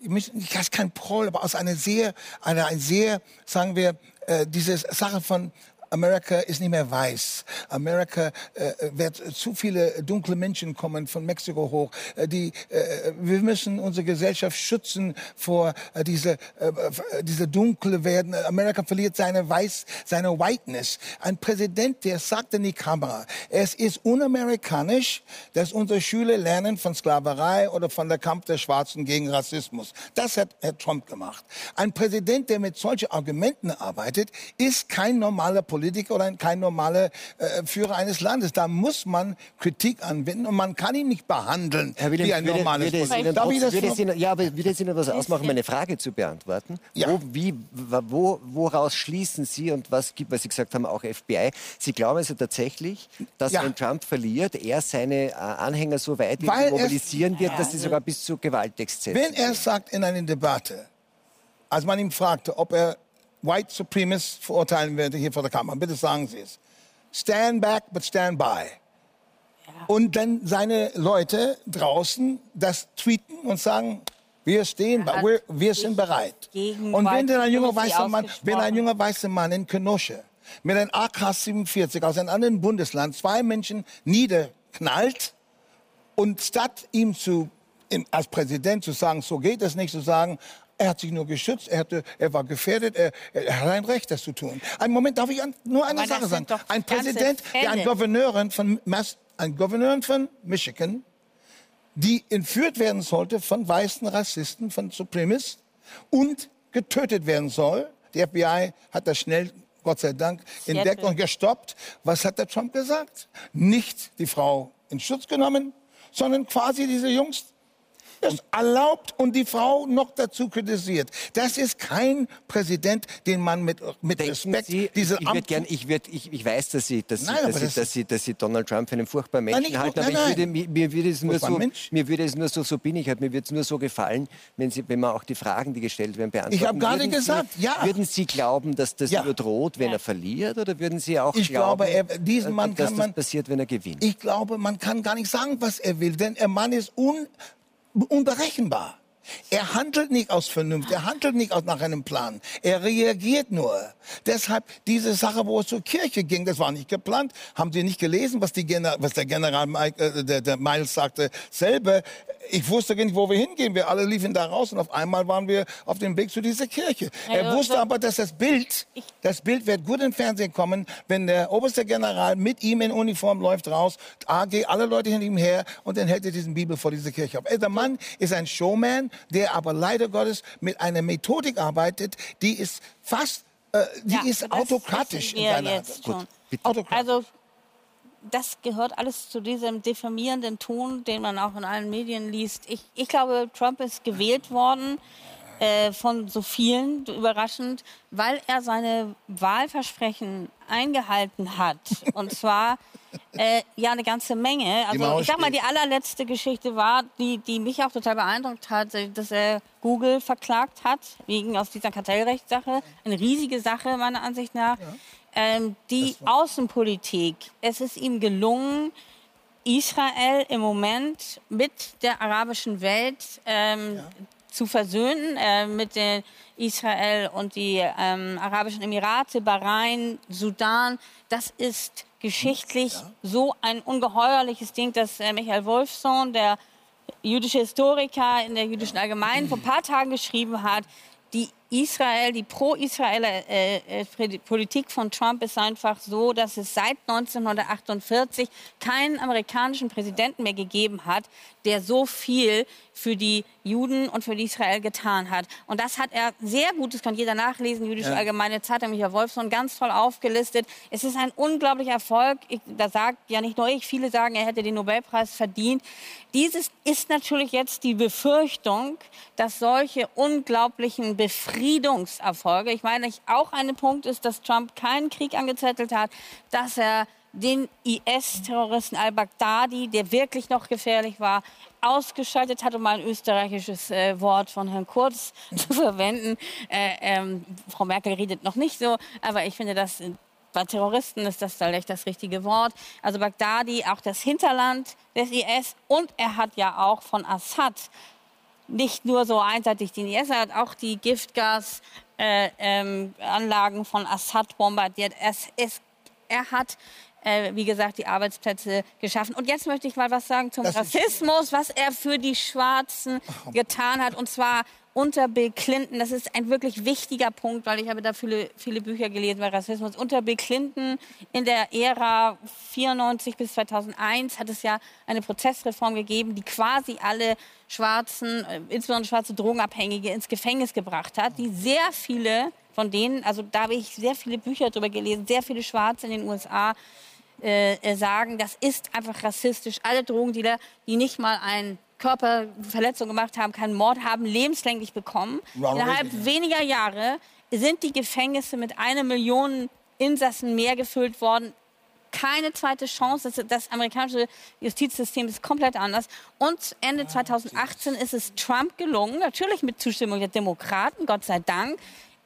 ich weiß kein Proll, aber aus einer sehr, einer, ein sehr, sagen wir, äh, diese Sache von Amerika ist nicht mehr weiß. Amerika äh, wird zu viele dunkle Menschen kommen von Mexiko hoch. Äh, die, äh, wir müssen unsere Gesellschaft schützen vor äh, diese, äh, diese dunkle werden. Amerika verliert seine Weiß, seine Whiteness. Ein Präsident, der sagt in die Kamera, es ist unamerikanisch, dass unsere Schüler lernen von Sklaverei oder von der Kampf der Schwarzen gegen Rassismus. Das hat Herr Trump gemacht. Ein Präsident, der mit solchen Argumenten arbeitet, ist kein normaler Politiker oder kein normaler äh, Führer eines Landes. Da muss man Kritik anwenden und man kann ihn nicht behandeln Herr wie Williams, ein würde, normales würde, Ihnen, Darf ich das würde, es Ihnen, ja, aber würde es Ihnen was ausmachen, meine Frage zu beantworten? Ja. Wo, wie, wo, woraus schließen Sie und was gibt, weil Sie gesagt haben, auch FBI, Sie glauben also tatsächlich, dass Ja. wenn Trump verliert, er seine äh, Anhänger so weit Weil irgendwie es- mobilisieren wird, dass sie sogar bis zu Gewaltexzessen Wenn er sagt in einer Debatte, als man ihn fragte, ob er White Supremacists verurteilen werde hier vor der Kamera, bitte sagen Sie es. Stand back, but stand by. Und dann seine Leute draußen das tweeten und sagen, wir stehen, wir, wir sind bereit. Und wenn dann ein junger weißer Mann, wenn ein junger weißer Mann in Kenosha mit einem AK-47 aus einem anderen Bundesland zwei Menschen niederknallt, und statt ihm zu, als Präsident zu sagen, so geht es nicht, zu sagen, er hat sich nur geschützt, er, hatte, er war gefährdet, er, er hat ein Recht, das zu tun. Einen Moment, darf ich an, nur eine Aber Sache sagen. Ein Präsident, der ein Fälle. Gouverneurin von, Mass, ein Gouverneurin von Michigan, die entführt werden sollte von weißen Rassisten, von Supremists und getötet werden soll. Die FBI hat das schnell Gott sei Dank, entdeckt und gestoppt. Was hat der Trump gesagt? Nicht die Frau in Schutz genommen, sondern quasi diese Jungs das erlaubt und die Frau noch dazu kritisiert. Das ist kein Präsident, den man mit, mit Denken Respekt Sie, diese ich, würd gern, ich, würd, ich, ich weiß, dass Sie, dass, Sie, Nein, dass, aber Sie, das dass, Sie, dass Sie Donald Trump für einen furchtbaren Menschen nicht nur- halten, aber nein, ich würde, nein. mir, mir würde es nur so, Mensch? mir würde es nur so, so bin ich halt, mir würde es nur so gefallen, wenn, Sie, wenn man auch die Fragen, die gestellt werden, beantworten. Ich habe gerade gesagt, Sie, ja. Würden Sie glauben, dass das Ja. nur droht, wenn Ja. er verliert, oder würden Sie auch Ich glauben, glaube, er- diesen äh, Mann dass kann das man- passiert, wenn er gewinnt? Ich glaube, man kann gar nicht sagen, was er will, denn der Mann ist un, unberechenbar. Er handelt nicht aus Vernunft, er handelt nicht aus nach einem Plan. Er reagiert nur. Deshalb diese Sache, wo es zur Kirche ging, das war nicht geplant. Haben Sie nicht gelesen, was, die Gener was der General Mike, äh, der, der Miles sagte? Selber, ich wusste gar nicht, wo wir hingehen. Wir alle liefen da raus und auf einmal waren wir auf dem Weg zu dieser Kirche. Er Ja, wusste aber, dass das Bild, das Bild wird gut im Fernsehen kommen, wenn der oberste General mit ihm in Uniform läuft raus, AG, alle Leute hinter ihm her und dann hält er diesen Bibel vor dieser Kirche auf. Ey, Der Mann ist ein Showman, der aber leider Gottes mit einer Methodik arbeitet, die ist fast, äh, die Ja, ist autokratisch in seiner jetzt. Autokratisch. Also das gehört alles zu diesem diffamierenden Ton, den man auch in allen Medien liest. Ich, ich glaube, Trump ist gewählt worden äh, von so vielen, überraschend, weil er seine Wahlversprechen eingehalten hat. Und zwar äh, ja eine ganze Menge. Also ich sag mal, die allerletzte Geschichte war, die, die mich auch total beeindruckt hat, äh, dass er Google verklagt hat, wegen aus dieser Kartellrechtssache. Eine riesige Sache meiner Ansicht nach. Ähm, die Außenpolitik, es ist ihm gelungen, Israel im Moment mit der arabischen Welt ähm, zu versöhnen, äh, mit den Israel und die ähm, Arabischen Emirate, Bahrain, Sudan. Das ist geschichtlich so ein ungeheuerliches Ding, dass äh, Michael Wolfsohn, der jüdische Historiker in der jüdischen Allgemeinen, vor ein paar Tagen geschrieben hat, die Israel, die pro-Israeler äh, äh, Politik von Trump ist einfach so, dass es seit 1948 keinen amerikanischen Präsidenten mehr gegeben hat, der so viel für die Juden und für Israel getan hat. Und das hat er sehr gut, das kann jeder nachlesen, Jüdische Allgemeine Zeitung, Michael Wolfson, ganz toll aufgelistet. Es ist ein unglaublicher Erfolg. Ich, da sagt ja nicht nur ich, viele sagen, er hätte den Nobelpreis verdient. Dieses ist natürlich jetzt die Befürchtung, dass solche unglaublichen Befriedungserfolge, ich meine, auch ein Punkt ist, dass Trump keinen Krieg angezettelt hat, dass er den IS-Terroristen al-Baghdadi, der wirklich noch gefährlich war, ausgeschaltet hat, um mal ein österreichisches äh, Wort von Herrn Kurz zu verwenden. Äh, ähm, Frau Merkel redet noch nicht so, aber ich finde, das äh, bei Terroristen ist das vielleicht das richtige Wort. Also Baghdadi, auch das Hinterland des IS und er hat ja auch von Assad nicht nur so einseitig den IS, er hat auch die Giftgasanlagen äh, ähm, von Assad bombardiert. Es, es, er hat, äh, wie gesagt, die Arbeitsplätze geschaffen. Und jetzt möchte ich mal was sagen zum Das Rassismus, was er für die Schwarzen getan hat. Und zwar unter Bill Clinton. Das ist ein wirklich wichtiger Punkt, weil ich habe da viele, viele Bücher gelesen bei Rassismus. Unter Bill Clinton in der Ära 94 bis 2001 hat es ja eine Prozessreform gegeben, die quasi alle Schwarzen, äh, insbesondere schwarze Drogenabhängige, ins Gefängnis gebracht hat, die sehr viele von denen, also da habe ich sehr viele Bücher darüber gelesen, sehr viele Schwarze in den USA äh, äh, sagen, das ist einfach rassistisch. Alle Drogendealer, die nicht mal eine Körperverletzung gemacht haben, keinen Mord haben, lebenslänglich bekommen. Ronald Innerhalb Reagan. weniger Jahre sind die Gefängnisse mit einer Million Insassen mehr gefüllt worden. Keine zweite Chance. Das, das amerikanische Justizsystem ist komplett anders. Und Ende 2018 ist es Trump gelungen, natürlich mit Zustimmung der Demokraten, Gott sei Dank,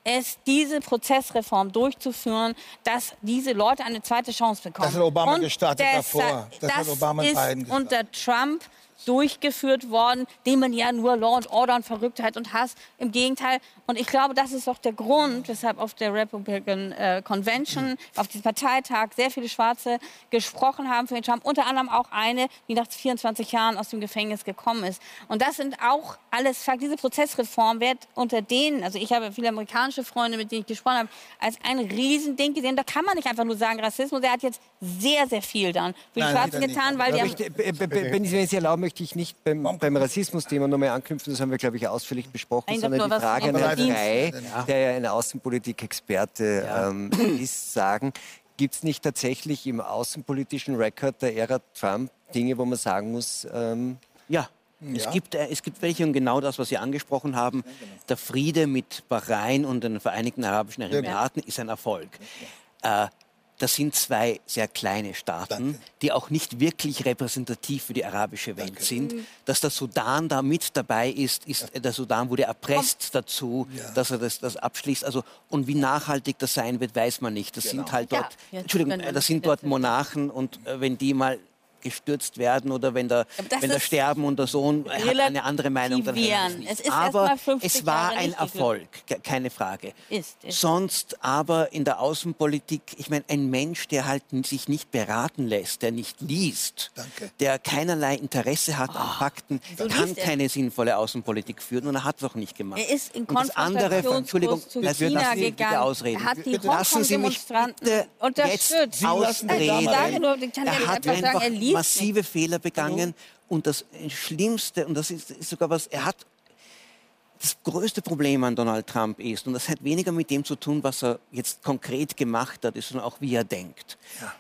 es diese Prozessreform durchzuführen, dass diese Leute eine zweite Chance bekommen. Das hat Obama Und gestartet davor. Das hat Obama ist Biden gestartet. unter Trump durchgeführt worden, dem man ja nur Law and Order und Verrücktheit und Hass. Im Gegenteil. Und ich glaube, das ist auch der Grund, weshalb auf der Republican äh, Convention, auf diesem Parteitag, sehr viele Schwarze gesprochen haben für den Trump. Unter anderem auch eine, die nach 24 Jahren aus dem Gefängnis gekommen ist. Und das sind auch alles Fakten. Diese Prozessreform wird unter denen, also ich habe viele amerikanische Freunde, mit denen ich gesprochen habe, als ein Riesending gesehen. Da kann man nicht einfach nur sagen Rassismus. Er hat jetzt sehr, sehr viel dann für die Schwarzen getan, weil die haben ich, äh, wenn Sie wenn Sie erlauben, möchte ich nicht beim, beim Rassismus-Thema nochmal anknüpfen, das haben wir, glaube ich, ausführlich besprochen, Nein, sondern die Frage an Herrn. Frey, der ja ein Außenpolitik-Experte Ja. ähm, ist, sagen, gibt es nicht tatsächlich im außenpolitischen Rekord der Ära Trump Dinge, wo man sagen muss, ähm, Ja. Es, gibt, äh, es gibt welche und genau das, was Sie angesprochen haben. Der Friede mit Bahrain und den Vereinigten Arabischen Emiraten ist ein Erfolg. Äh, das sind zwei sehr kleine Staaten, Danke. die auch nicht wirklich repräsentativ für die arabische Welt sind. Dass der Sudan da mit dabei ist, ist der Sudan wurde erpresst dazu, dass er das, das abschließt. Also, und wie nachhaltig das sein wird, weiß man nicht. Das sind halt Ja, dort, jetzt Entschuldigung, das sind dort. Monarchen und äh, wenn die mal gestürzt werden oder wenn der, wenn der sterben und der Sohn hat eine andere Meinung, dann sie Es ist Aber erst mal 50 es war Jahre ein. Erfolg, ke- keine Frage. Ist, ist. Sonst aber in der Außenpolitik, ich meine, ein Mensch, der halt sich nicht beraten lässt, der nicht liest, Danke. der keinerlei Interesse hat an Fakten, So kann keine sinnvolle Außenpolitik führen und er hat es auch nicht gemacht. Er ist in und das andere, Entschuldigung, zu lassen Sie China mich gegangen. bitte ausreden. Er hat die Lassen Sie mich bitte unterstützt. jetzt Sie lassen ausreden. Ja er hat einfach sagen, er massive Fehler begangen und das Schlimmste, und das ist, ist sogar was, er hat das größte Problem an Donald Trump ist, und das hat weniger mit dem zu tun, was er jetzt konkret gemacht hat, sondern auch wie er denkt.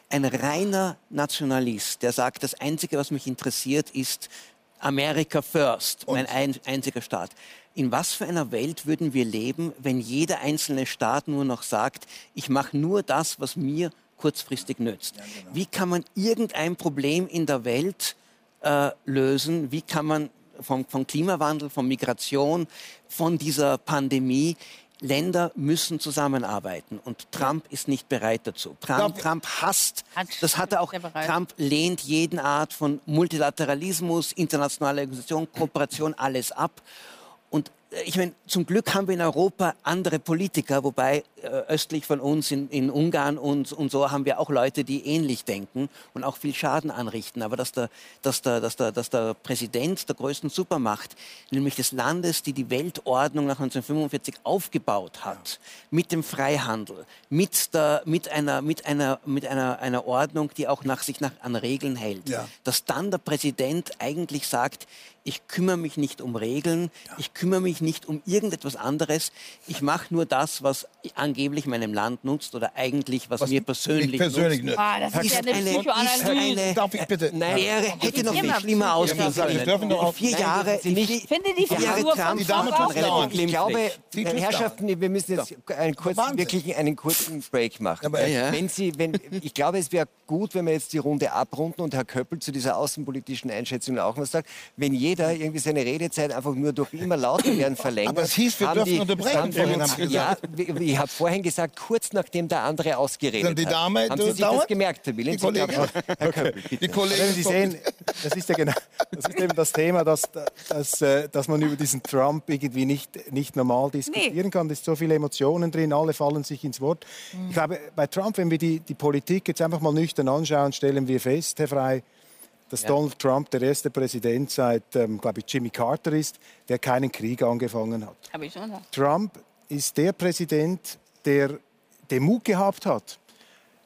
Ein reiner Nationalist, der sagt, das Einzige, was mich interessiert, ist America first, mein ein, einziger Staat. In was für einer Welt würden wir leben, wenn jeder einzelne Staat nur noch sagt, ich mache nur das, was mir kurzfristig nützt? Wie kann man irgendein Problem in der Welt äh, lösen? Wie kann man vom, vom Klimawandel, von Migration, von dieser Pandemie, Länder müssen zusammenarbeiten und Trump ist nicht bereit dazu. Trump, Trump hasst, das hat er auch? Trump lehnt jeden Art von Multilateralismus, internationale Organisation, Kooperation, alles ab. Und äh, ich meine, zum Glück haben wir in Europa andere Politiker, wobei östlich von uns in, in Ungarn und, und so haben wir auch Leute, die ähnlich denken und auch viel Schaden anrichten. Aber dass der, dass der, dass der, dass der Präsident der größten Supermacht, nämlich des Landes, die die Weltordnung nach 1945 aufgebaut hat, mit dem Freihandel, mit, der, mit, einer, mit, einer, mit einer, einer Ordnung, die auch nach sich nach, an Regeln hält, Ja. dass dann der Präsident eigentlich sagt, ich kümmere mich nicht um Regeln, ich kümmere mich nicht um irgendetwas anderes, ich mache nur das, was angeblich meinem Land nutzt oder eigentlich, was, Was mir persönlich, persönlich nutzt. nützt. Ah, das ist Ist ja eine Psychoanalyse. Darf ich bitte? Nein, Wäre, hätte noch viel schlimmer ausgehen Ja, wir dürfen doch können. auch- Vier Nein, Jahre, Sie nicht. Ich finde die vier Jahre Figur Trump von Die Dame dauernd. gut. Ich glaube, tut's Herrschaften, wir müssen jetzt einen kurzen, wirklich einen kurzen Break machen. Aber- Ja, ja. Wenn Sie, wenn, ich glaube, es wäre gut, wenn wir jetzt die Runde abrunden und Herr Köppel zu dieser außenpolitischen Einschätzung auch was sagt. Wenn jeder irgendwie seine Redezeit einfach nur durch immer lauter werden verlängert. Aber es hieß, wir dürfen die- unterbrechen, Sie Ja, ich habe vorhin gesagt, kurz nachdem der andere ausgeredet Dann die Dame, hat. Haben Sie sich das gemerkt, Herr Willen? Die Kollegin? Herr Köppel. Die Wenn Kollegen Sie sehen, das ist ja genau, das ist eben das Thema, dass, dass, äh, dass man über diesen Trump irgendwie nicht, nicht normal diskutieren kann. Da sind so viele Emotionen drin, alle fallen sich ins Wort. Ich glaube, bei Trump, wenn wir die, die Politik jetzt einfach mal nüchtern anschauen, stellen wir fest, Herr Frey, dass Donald Trump der erste Präsident seit, ähm, glaube ich, Jimmy Carter ist, der keinen Krieg angefangen hat. Habe ich schon gesagt. Trump ist der Präsident, der den Mut gehabt hat,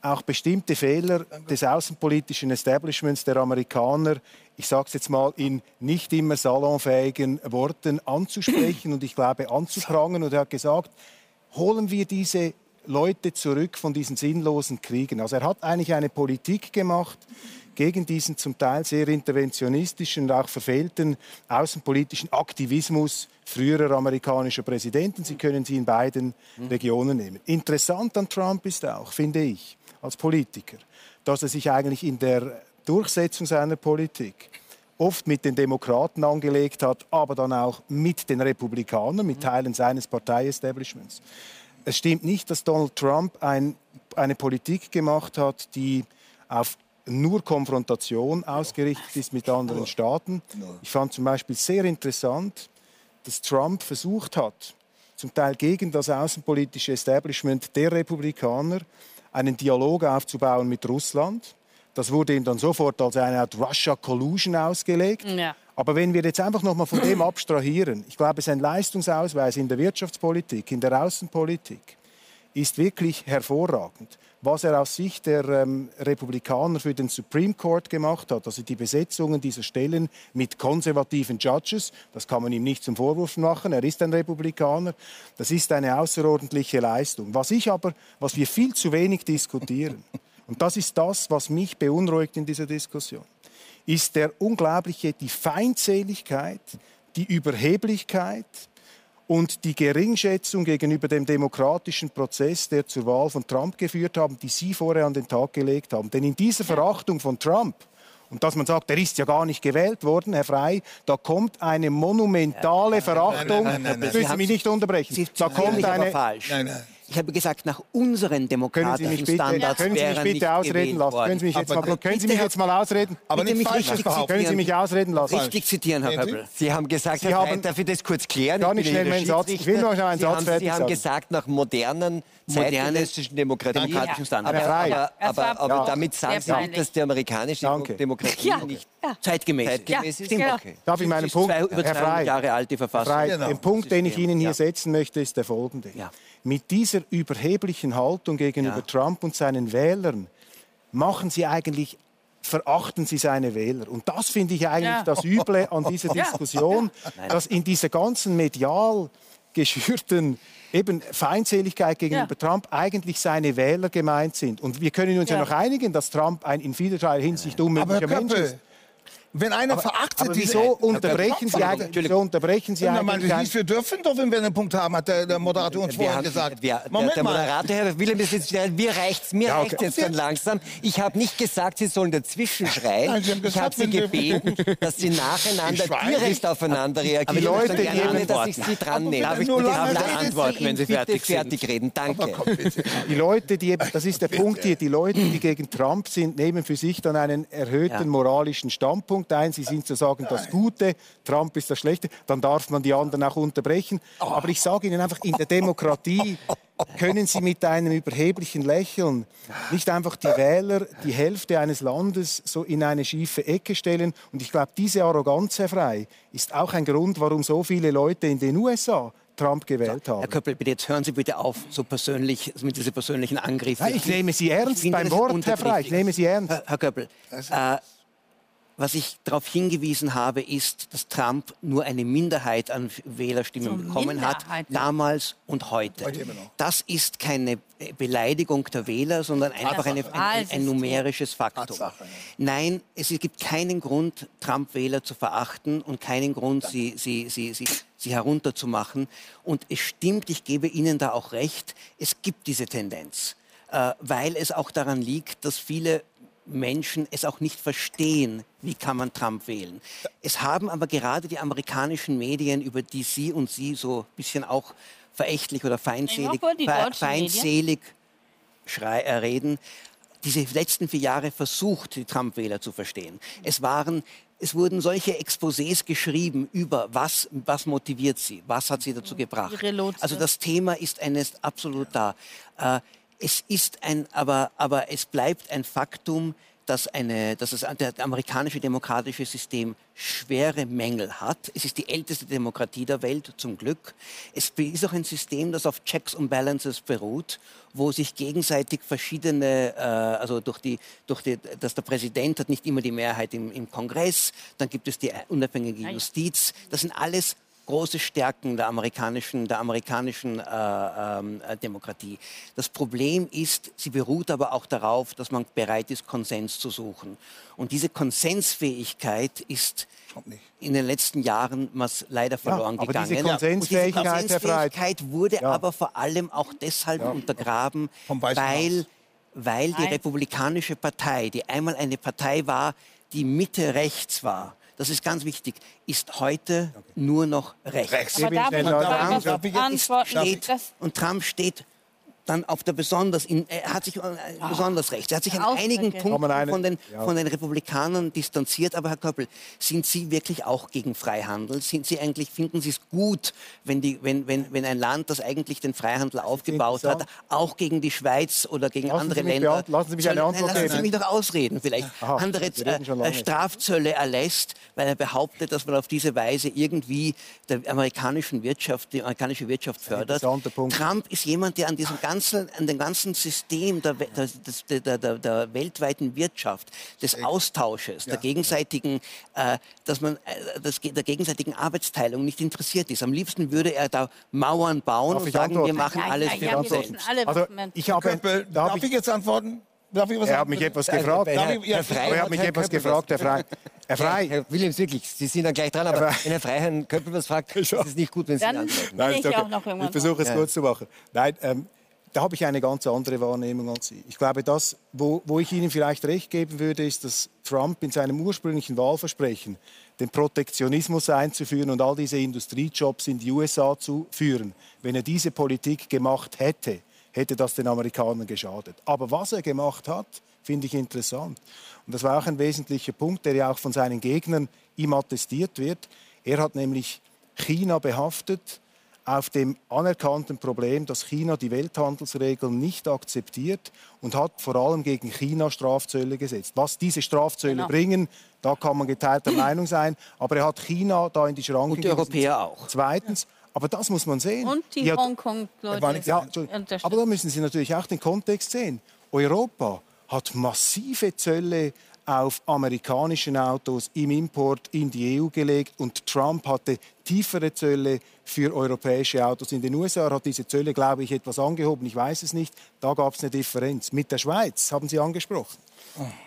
auch bestimmte Fehler des außenpolitischen Establishments der Amerikaner, ich sage es jetzt mal in nicht immer salonfähigen Worten anzusprechen und ich glaube anzuprangern. Und er hat gesagt, holen wir diese Leute zurück von diesen sinnlosen Kriegen. Also er hat eigentlich eine Politik gemacht gegen diesen zum Teil sehr interventionistischen und auch verfehlten außenpolitischen Aktivismus früherer amerikanischer Präsidenten. Sie können sie in beiden Regionen nehmen. Interessant an Trump ist auch, finde ich, als Politiker, dass er sich eigentlich in der Durchsetzung seiner Politik oft mit den Demokraten angelegt hat, aber dann auch mit den Republikanern, mit Teilen seines Parteiestablishments. Es stimmt nicht, dass Donald Trump ein, eine Politik gemacht hat, die auf nur Konfrontation ausgerichtet ist mit anderen Staaten. Ich fand zum Beispiel sehr interessant, dass Trump versucht hat, zum Teil gegen das außenpolitische Establishment der Republikaner einen Dialog aufzubauen mit Russland. Das wurde ihm dann sofort als eine Art Russia Collusion ausgelegt. Ja. Aber wenn wir jetzt einfach noch mal von dem abstrahieren, ich glaube, es ist ein Leistungsausweis in der Wirtschaftspolitik, in der Außenpolitik, ist wirklich hervorragend. Was er aus Sicht der ähm, Republikaner für den Supreme Court gemacht hat, also die Besetzungen dieser Stellen mit konservativen Judges, das kann man ihm nicht zum Vorwurf machen, er ist ein Republikaner, das ist eine außerordentliche Leistung. Was ich aber, was wir viel zu wenig diskutieren, und das ist das, was mich beunruhigt in dieser Diskussion, ist der unglaubliche, die Feindseligkeit, die Überheblichkeit, und die Geringschätzung gegenüber dem demokratischen Prozess, der zur Wahl von Trump geführt haben, die Sie vorher an den Tag gelegt haben. Denn in dieser Verachtung von Trump und dass man sagt, er ist ja gar nicht gewählt worden, Herr Frei, da kommt eine monumentale Verachtung. Nein, nein, nein, Sie mich nicht unterbrechen. Sie, da kommt eine. Falsch. Nein, nein. Ich habe gesagt, nach unseren demokratischen können Sie mich bitte, Standards Können Sie mich bitte ausreden lassen? Können Sie mich jetzt, mal, können Sie mich jetzt mal ausreden? Aber nicht mich richtig Können Sie mich ausreden lassen? Richtig zitieren, Herr Köppel. Sie haben gesagt, Sie Herr haben, darf ich das kurz klären? Gar nicht schnell meinen Satz. Ich will noch einen Sie Satz haben, fertig Sie haben gesagt, nach modernen zeitgenössischen Demokratie. Demokratischen Standards. Aber, aber, aber, aber damit sagen Sie nicht, dass die amerikanische Danke. Demokratie nicht zeitgemäß, zeitgemäß ist. Stimmt. Okay. Darf ich meinen Punkt, Zwei, über Herr Frey, Jahre alte Verfassung. Frey, Genau. den Punkt, den ich Ihnen hier Ja. setzen möchte, ist der folgende. Ja. Mit dieser überheblichen Haltung gegenüber Ja. Trump und seinen Wählern machen Sie eigentlich verachten Sie seine Wähler. Und das finde ich eigentlich Ja. das Üble an dieser Diskussion, dass in dieser ganzen medial geschürten eben Feindseligkeit gegenüber Ja. Trump eigentlich seine Wähler gemeint sind. Und wir können uns ja, Ja. noch einigen, dass Trump ein in vielerlei Hinsicht unmöglicher Mensch ist. Wenn einer verachtet Aber diese- wieso unterbrechen Sie eigentlich, wieso unterbrechen Sie Na, eigentlich ein- wir dürfen doch, wenn wir einen Punkt haben, hat der, der Moderator uns Wir vorher haben, gesagt. wir, der, Moment der mal. Moderator, Herr Willem, ist jetzt, mir reicht's, mir Ja, reicht's okay. jetzt dann langsam. Ich habe nicht gesagt, Sie sollen dazwischen schreien. Nein, Sie haben ich gesagt, habe Sie gebeten, dass Sie nacheinander Ich direkt aufeinander reagieren. die Leute, und die gerne, dass ich Sie dran nehme. Darf ich Nur antworten, wenn Sie fertig sind? fertig reden. Danke. Die Leute, die das ist der Punkt hier, die Leute, die gegen Trump sind, nehmen für sich dann einen erhöhten moralischen Standpunkt ein. Sie sind sozusagen das Gute, Trump ist das Schlechte. Dann darf man die anderen auch unterbrechen. Aber ich sage Ihnen einfach, in der Demokratie können Sie mit einem überheblichen Lächeln nicht einfach die Wähler, die Hälfte eines Landes so in eine schiefe Ecke stellen. Und ich glaube, diese Arroganz, Herr Frey, ist auch ein Grund, warum so viele Leute in den USA Trump gewählt haben. Herr Köppel, bitte jetzt hören Sie bitte auf, so persönlich, mit diesen persönlichen Angriffen. Nein, ich nehme Sie ernst beim Wort, Herr Frey. Ich nehme Sie ernst. Herr, Herr Köppel, äh, was ich darauf hingewiesen habe, ist, dass Trump nur eine Minderheit an Wählerstimmen So, bekommen hat, damals und heute. Heute immer noch. Das ist keine Beleidigung der Wähler, sondern einfach eine, ein, ein, numerisches Faktum. Nein, es gibt keinen Grund, Trump-Wähler zu verachten und keinen Grund, sie, sie, sie, sie, sie herunterzumachen. Und es stimmt, ich gebe Ihnen da auch recht, es gibt diese Tendenz, äh, weil es auch daran liegt, dass viele Menschen es auch nicht verstehen, wie kann man Trump wählen. Es haben aber gerade die amerikanischen Medien, über die Sie und Sie so ein bisschen auch verächtlich oder feindselig, Medien. feindselig äh, reden, diese letzten vier Jahre versucht, die Trump-Wähler zu verstehen. Es waren es wurden solche Exposés geschrieben über was, was motiviert sie, was hat sie dazu gebracht. Also das Thema ist eines absolut da. Äh, es ist ein, aber, aber es bleibt ein Faktum, dass, eine, dass das amerikanische demokratische System schwere Mängel hat. Es ist die älteste Demokratie der Welt, zum Glück. Es ist auch ein System, das auf Checks und Balances beruht, wo sich gegenseitig verschiedene, äh, also durch die, durch die, dass der Präsident hat nicht immer die Mehrheit im, im Kongress, dann gibt es die unabhängige. Justiz. Das sind alles große Stärken der amerikanischen, der amerikanischen äh, ähm, äh, Demokratie. Das Problem ist, sie beruht aber auch darauf, dass man bereit ist, Konsens zu suchen. Und diese Konsensfähigkeit ist in den letzten Jahren was leider verloren aber diese gegangen. Konsensfähigkeit, Und diese Konsensfähigkeit wurde Ja. aber vor allem auch deshalb untergraben, Vom Weißen weil, weil die. Republikanische Partei, die einmal eine Partei war, die Mitte rechts war, das ist ganz wichtig, ist heute nur noch rechts. Rechts. Aber Gebe darf darf Antwort. was antworten? steht, und Trump steht dann auf der besonders, in, er hat sich äh, besonders rechts. Er hat sich an einigen Punkten eine- von, den, ja. von den Republikanern distanziert. Aber Herr Köppel, sind Sie wirklich auch gegen Freihandel? Sind Sie eigentlich, finden Sie es gut, wenn, die, wenn, wenn, wenn ein Land, das eigentlich den Freihandel aufgebaut hat, auch gegen die Schweiz oder gegen Lassen andere Länder... lassen Sie mich eine Antwort Nein, lassen Sie mich doch ausreden vielleicht. Aha, andere äh. Strafzölle erlässt, weil er behauptet, dass man auf diese Weise irgendwie der amerikanischen Wirtschaft, die amerikanische Wirtschaft fördert. Trump ist jemand, der an diesem ganzen ganzen, an dem ganzen System der, der, der, der, der weltweiten Wirtschaft, des Austausches, der gegenseitigen, äh, dass man äh, das, der gegenseitigen Arbeitsteilung nicht interessiert ist. Am liebsten würde er da Mauern bauen Darf und sagen, wir antworten? machen Ja, alles ja, für uns wir selbst. wissen alle, Also ich habe, Köppel, da darf hab ich ich, jetzt antworten? Darf ich was er hat mich etwas Also, gefragt. Darf Herr, ich- ja, Herr Frey Aber er hat mich Herr etwas Köppel gefragt, Herr Frey. Herr Frey, Herr Williams, wirklich, Sie sind dann gleich dran, aber wenn Herr Frey Herrn Köppel was fragt, ist es nicht gut, wenn Sie Dann- antworten. Nein, ich auch noch irgendwann Ich versuche es Ja. kurz zu machen. Nein, ähm, da habe ich eine ganz andere Wahrnehmung als Sie. Ich glaube, das, wo, wo ich Ihnen vielleicht recht geben würde, ist, dass Trump in seinem ursprünglichen Wahlversprechen, den Protektionismus einzuführen und all diese Industriejobs in die USA zu führen, wenn er diese Politik gemacht hätte, hätte das den Amerikanern geschadet. Aber was er gemacht hat, finde ich interessant. Und das war auch ein wesentlicher Punkt, der ja auch von seinen Gegnern ihm attestiert wird. Er hat nämlich China behaftet auf dem anerkannten Problem, dass China die Welthandelsregeln nicht akzeptiert und hat vor allem gegen China Strafzölle gesetzt. Was diese Strafzölle Genau. bringen, da kann man geteilter Meinung sein, aber er hat China da in die Schranken Und die. Europäer auch. Zweitens, aber das muss man sehen. Und die hat- Hongkong-Leute. ja, aber da müssen Sie natürlich auch den Kontext sehen. Europa hat massive Zölle auf amerikanischen Autos im Import in die EU gelegt und Trump hatte tiefere Zölle für europäische Autos. In den USA hat diese Zölle, glaube ich, etwas angehoben. Ich weiß es nicht. Da gab es eine Differenz. Mit der Schweiz haben Sie angesprochen.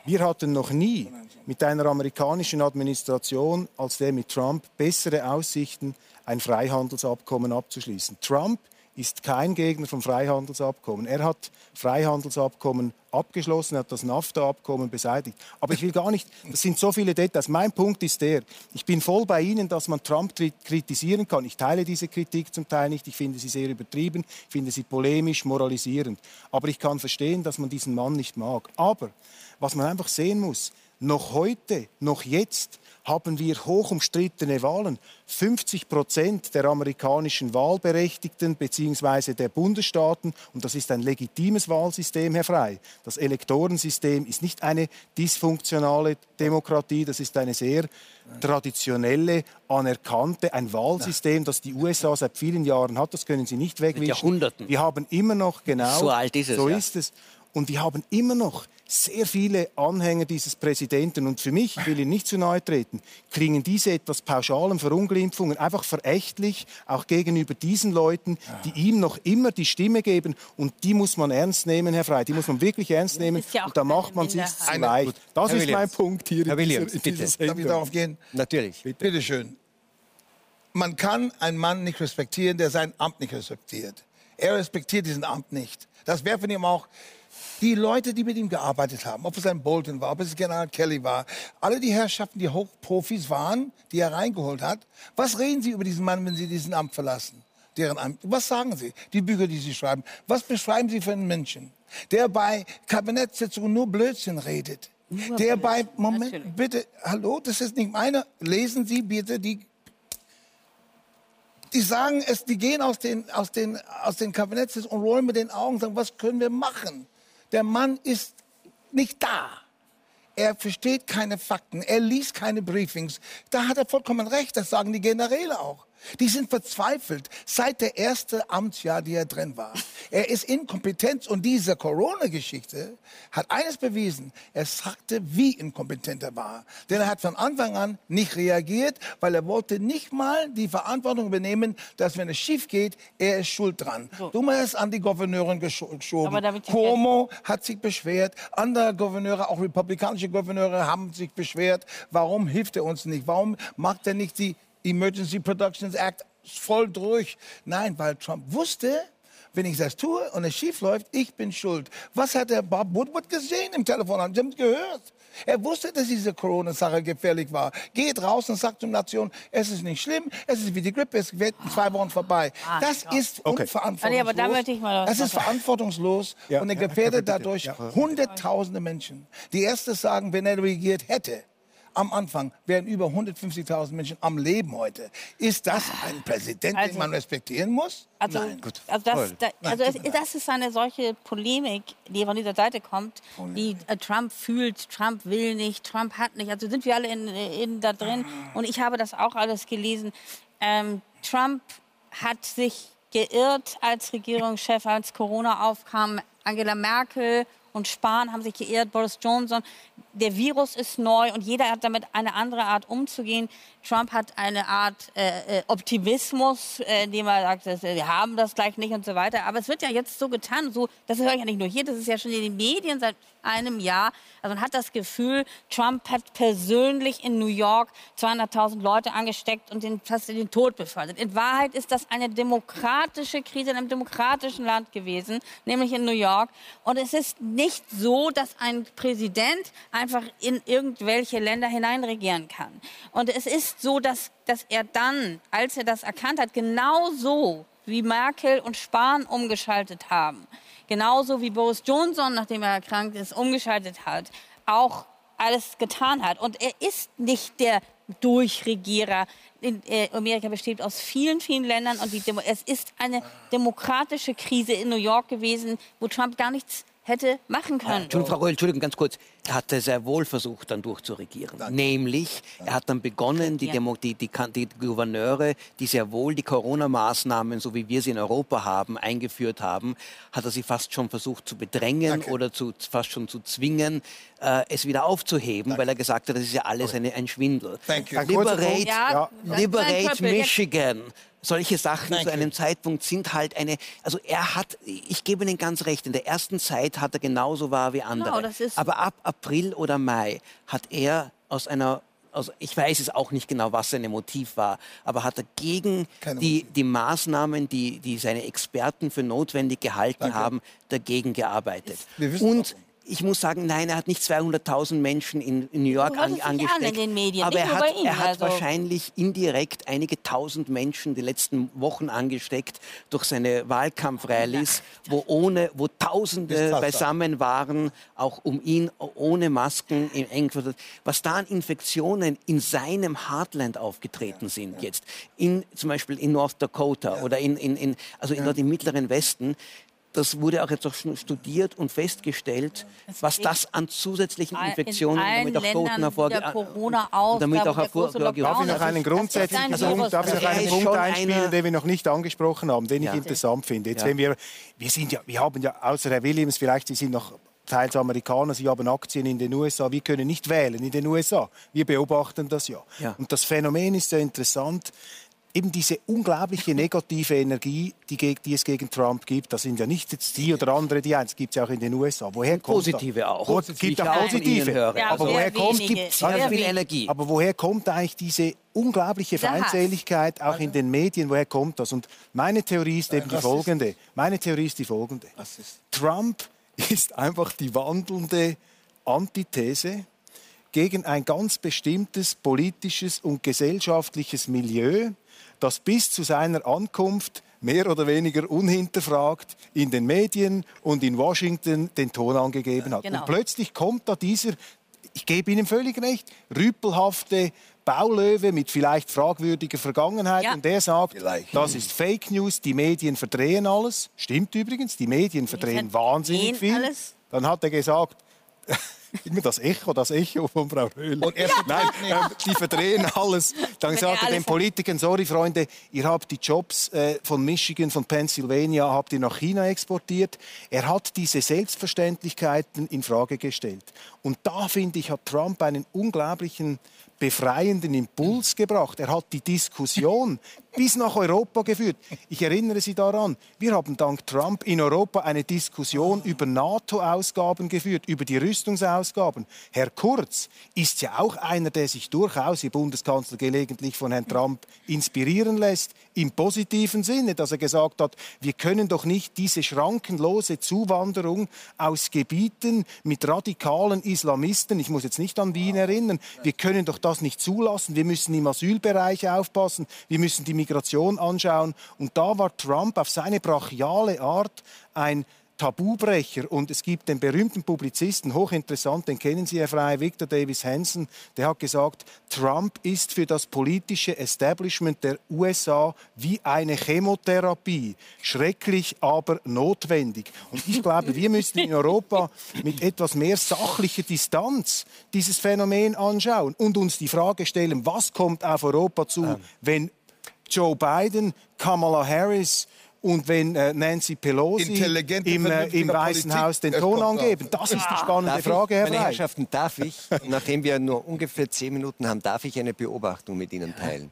Wir hatten noch nie mit einer amerikanischen Administration als der mit Trump bessere Aussichten, ein Freihandelsabkommen abzuschließen. Trump ist kein Gegner vom Freihandelsabkommen. Er hat Freihandelsabkommen abgeschlossen, hat das NAFTA-Abkommen beseitigt. Aber ich will gar nicht, das sind so viele Details. Mein Punkt ist der, ich bin voll bei Ihnen, dass man Trump kri- kritisieren kann. Ich teile diese Kritik zum Teil nicht. Ich finde sie sehr übertrieben, ich finde sie polemisch, moralisierend. Aber ich kann verstehen, dass man diesen Mann nicht mag. Aber was man einfach sehen muss, noch heute, noch jetzt haben wir hoch umstrittene Wahlen. 50 Prozent der amerikanischen Wahlberechtigten bzw. der Bundesstaaten, und das ist ein legitimes Wahlsystem, Herr Frey. Das Elektorensystem ist nicht eine dysfunktionale Demokratie, das ist eine sehr traditionelle, anerkannte, ein Wahlsystem, das die USA seit vielen Jahren hat. Das können Sie nicht wegwischen. Jahrhunderten. Wir haben immer noch genau So alt ist es, So ist es. Und wir haben immer noch sehr viele Anhänger dieses Präsidenten. Und für mich, ich will ihn nicht zu nahe treten, klingen diese etwas pauschalen Verunglimpfungen einfach verächtlich, auch gegenüber diesen Leuten, die ihm noch immer die Stimme geben. Und die muss man ernst nehmen, Herr Frey. Die muss man wirklich ernst nehmen. ja und da macht man sich zu leicht. Das Herr ist mein Williams. Punkt hier Herr in Williams, dieser, in bitte. Darf ich darauf gehen? Natürlich. Bitte schön. Man kann einen Mann nicht respektieren, der sein Amt nicht respektiert. Er respektiert diesen Amt nicht. Das wäre von ihm auch die Leute, die mit ihm gearbeitet haben, ob es ein Bolton war, ob es General Kelly war, alle die Herrschaften, die Hochprofis waren, die er reingeholt hat. Was reden Sie über diesen Mann, wenn Sie diesen Amt verlassen? Deren Amt. Was sagen Sie? Die Bücher, die Sie schreiben. Was beschreiben Sie für einen Menschen, der bei Kabinettssitzungen nur Blödsinn redet? Nur der bei, Blödsinn, Moment, natürlich. bitte, hallo, das ist nicht meine. Lesen Sie bitte die die sagen es, die gehen aus den, aus den, aus den Kabinetts und rollen mit den Augen und sagen, was können wir machen? Der Mann ist nicht da. Er versteht keine Fakten, er liest keine Briefings. Da hat er vollkommen recht, das sagen die Generäle auch. Die sind verzweifelt seit der erste Amtsjahr, die er drin war. Er ist inkompetent und diese Corona-Geschichte hat eines bewiesen. Er sagte, wie inkompetent er war. Denn er hat von Anfang an nicht reagiert, weil er wollte nicht mal die Verantwortung übernehmen, dass wenn es schief geht, er ist schuld dran. Du mal es an die Gouverneurin gescho- geschoben. Cuomo hat sich beschwert, andere Gouverneure, auch republikanische Gouverneure haben sich beschwert. Warum hilft er uns nicht? Warum macht er nicht die Emergency Productions Act voll durch? Nein, weil Trump wusste, wenn ich das tue und es schief läuft, ich bin schuld. Was hat der Bob Woodward gesehen im Telefon? Sie haben es gehört. Er wusste, dass diese Corona-Sache gefährlich war. Geht raus und sagt zur Nation, es ist nicht schlimm, es ist wie die Grippe, es wird in zwei Wochen vorbei. Das ist Okay. unverantwortungslos. Ah, da möchte ich mal was das ist verantwortungslos Ja, und er gefährdet Bitte. dadurch Ja. hunderttausende Menschen. Die erste sagen, wenn er regiert hätte, am Anfang wären über 150.000 Menschen am Leben heute. Ist das ein Präsident, Also- den man respektieren muss? Also, Nein. also, das, da, also Nein, es, das ist eine solche Polemik, die von dieser Seite kommt, die äh, Trump fühlt, Trump will nicht, Trump hat nicht. Also sind wir alle in, in, da drin. Und ich habe das auch alles gelesen. Ähm, Trump hat sich geirrt als Regierungschef, als Corona aufkam. Angela Merkel und Spahn haben sich geirrt, Boris Johnson. Der Virus ist neu und jeder hat damit eine andere Art umzugehen. Trump hat eine Art äh, äh Optimismus, äh, indem er sagt, dass, wir haben das gleich nicht und so weiter. Aber es wird ja jetzt so getan, so, das höre ich ja nicht nur hier, das ist ja schon in den Medien seit einem Jahr. Also man hat das Gefühl, Trump hat persönlich in New York 200.000 Leute angesteckt und den, fast in den Tod befördert. In Wahrheit ist das eine demokratische Krise in einem demokratischen Land gewesen, nämlich in New York. Und es ist nicht so, dass ein Präsident einfach in irgendwelche Länder hineinregieren kann. Und es ist ist so, dass, dass er dann, als er das erkannt hat, genauso wie Merkel und Spahn umgeschaltet haben, genauso wie Boris Johnson, nachdem er erkrankt ist, umgeschaltet hat, auch alles getan hat. Und er ist nicht der Durchregierer. In, äh, Amerika besteht aus vielen, vielen Ländern und es ist eine demokratische Krise in New York gewesen, wo Trump gar nichts hätte machen können. Entschuldigung, Frau Reul, Entschuldigung, ganz kurz. Er hatte sehr wohl versucht, dann durchzuregieren. Danke. Nämlich, er hat dann begonnen, die, Demo, die, die, die, Gouverneure, die sehr wohl die Corona-Maßnahmen, so wie wir sie in Europa haben, eingeführt haben, hat er sie fast schon versucht zu bedrängen Danke. oder zu, fast schon zu zwingen, äh, es wieder aufzuheben, Danke. weil er gesagt hat, das ist ja alles eine, ein Schwindel. Liberate, ja, Liberate Michigan solche Sachen Thank zu einem. Zeitpunkt sind halt eine, also er hat, ich gebe Ihnen ganz recht, in der ersten Zeit hat er genauso wahr wie andere. Genau, Aber ab April oder Mai hat er aus einer also ich weiß es auch nicht genau, was sein Motiv war, aber hat er gegen die, die Maßnahmen, die, die seine Experten für notwendig gehalten Danke. haben, dagegen gearbeitet. Und ich muss sagen, nein, er hat nicht 200.000 Menschen in, in New York an, angesteckt. An Medien, aber er hat, ihn, er hat also. wahrscheinlich indirekt einige tausend Menschen die letzten Wochen angesteckt durch seine Wahlkampfrallies, wo ohne, wo Tausende beisammen waren, auch um ihn ohne Masken im Engviertel. Was da an Infektionen in seinem Heartland aufgetreten sind jetzt, in, zum Beispiel in North Dakota ja. oder in, in, in also in, dort im mittleren Westen, das wurde auch jetzt auch schon studiert und festgestellt, was das an zusätzlichen Infektionen damit auch Toten hervorgeht. Corona aus, damit auch hervorgeht. Darf ich noch einen grundsätzlichen Punkt, darf ich noch einen Punkt einspielen, den wir noch nicht angesprochen haben, den ich interessant finde. Jetzt, wenn wir, wir sind ja, wir haben ja außer Herr Williams, vielleicht Sie sind noch teils Amerikaner, sie haben Aktien in den USA. Wir können nicht wählen in den USA. Wir beobachten das ja. ja. Und das Phänomen ist ja interessant eben diese unglaubliche negative Energie, die, die, es gegen Trump gibt, das sind ja nicht jetzt die oder andere, die eins gibt es ja auch in den USA. Woher kommt positive da? auch. Es gibt auch positive. Ja, aber woher kommt gibt sehr viel Energie? Aber woher kommt eigentlich diese unglaubliche Feindseligkeit auch in den Medien? Woher kommt das? Und meine Theorie ist eben die folgende. Meine Theorie ist die folgende. Trump ist einfach die wandelnde Antithese gegen ein ganz bestimmtes politisches und gesellschaftliches Milieu, das bis zu seiner Ankunft mehr oder weniger unhinterfragt in den Medien und in Washington den Ton angegeben hat. Genau. Und plötzlich kommt da dieser, ich gebe Ihnen völlig recht, rüpelhafte Baulöwe mit vielleicht fragwürdiger Vergangenheit ja. und der sagt, vielleicht. das ist Fake News, die Medien verdrehen alles. Stimmt übrigens, die Medien verdrehen wahnsinnig viel. Alles. Dann hat er gesagt, immer das Echo, das Echo von Frau Röhl. Und er ja. Nein, äh, die verdrehen alles. Dann sagt er den Politikern, sorry Freunde, ihr habt die Jobs äh, von Michigan, von Pennsylvania, habt ihr nach China exportiert. Er hat diese Selbstverständlichkeiten in Frage gestellt. Und da, finde ich, hat Trump einen unglaublichen befreienden Impuls gebracht. Er hat die Diskussion bis nach Europa geführt. Ich erinnere Sie daran, wir haben dank Trump in Europa eine Diskussion über NATO-Ausgaben geführt, über die Rüstungsausgaben. Herr Kurz ist ja auch einer, der sich durchaus, Ihr Bundeskanzler, gelegentlich von Herrn Trump inspirieren lässt, im positiven Sinne, dass er gesagt hat, wir können doch nicht diese schrankenlose Zuwanderung aus Gebieten mit radikalen Islamisten, ich muss jetzt nicht an Wien erinnern, wir können doch das nicht zulassen. Wir müssen im Asylbereich aufpassen. Wir müssen die Migration anschauen. Und da war Trump auf seine brachiale Art ein Tabubrecher. Und es gibt den berühmten Publizisten, hochinteressant, den kennen Sie, Herr Frey, Victor Davis Hanson, der hat gesagt, Trump ist für das politische Establishment der USA wie eine Chemotherapie. Schrecklich, aber notwendig. Und ich glaube, wir müssen in Europa mit etwas mehr sachlicher Distanz dieses Phänomen anschauen und uns die Frage stellen, was kommt auf Europa zu, wenn Joe Biden, Kamala Harris, und wenn äh, Nancy Pelosi im, äh, im Weißen Haus den Ton angeben? Das ist die spannende Darf Frage, ich, Herr meine Frey. Herrschaften, darf ich, nachdem wir nur ungefähr zehn Minuten haben, darf ich eine Beobachtung mit Ihnen teilen?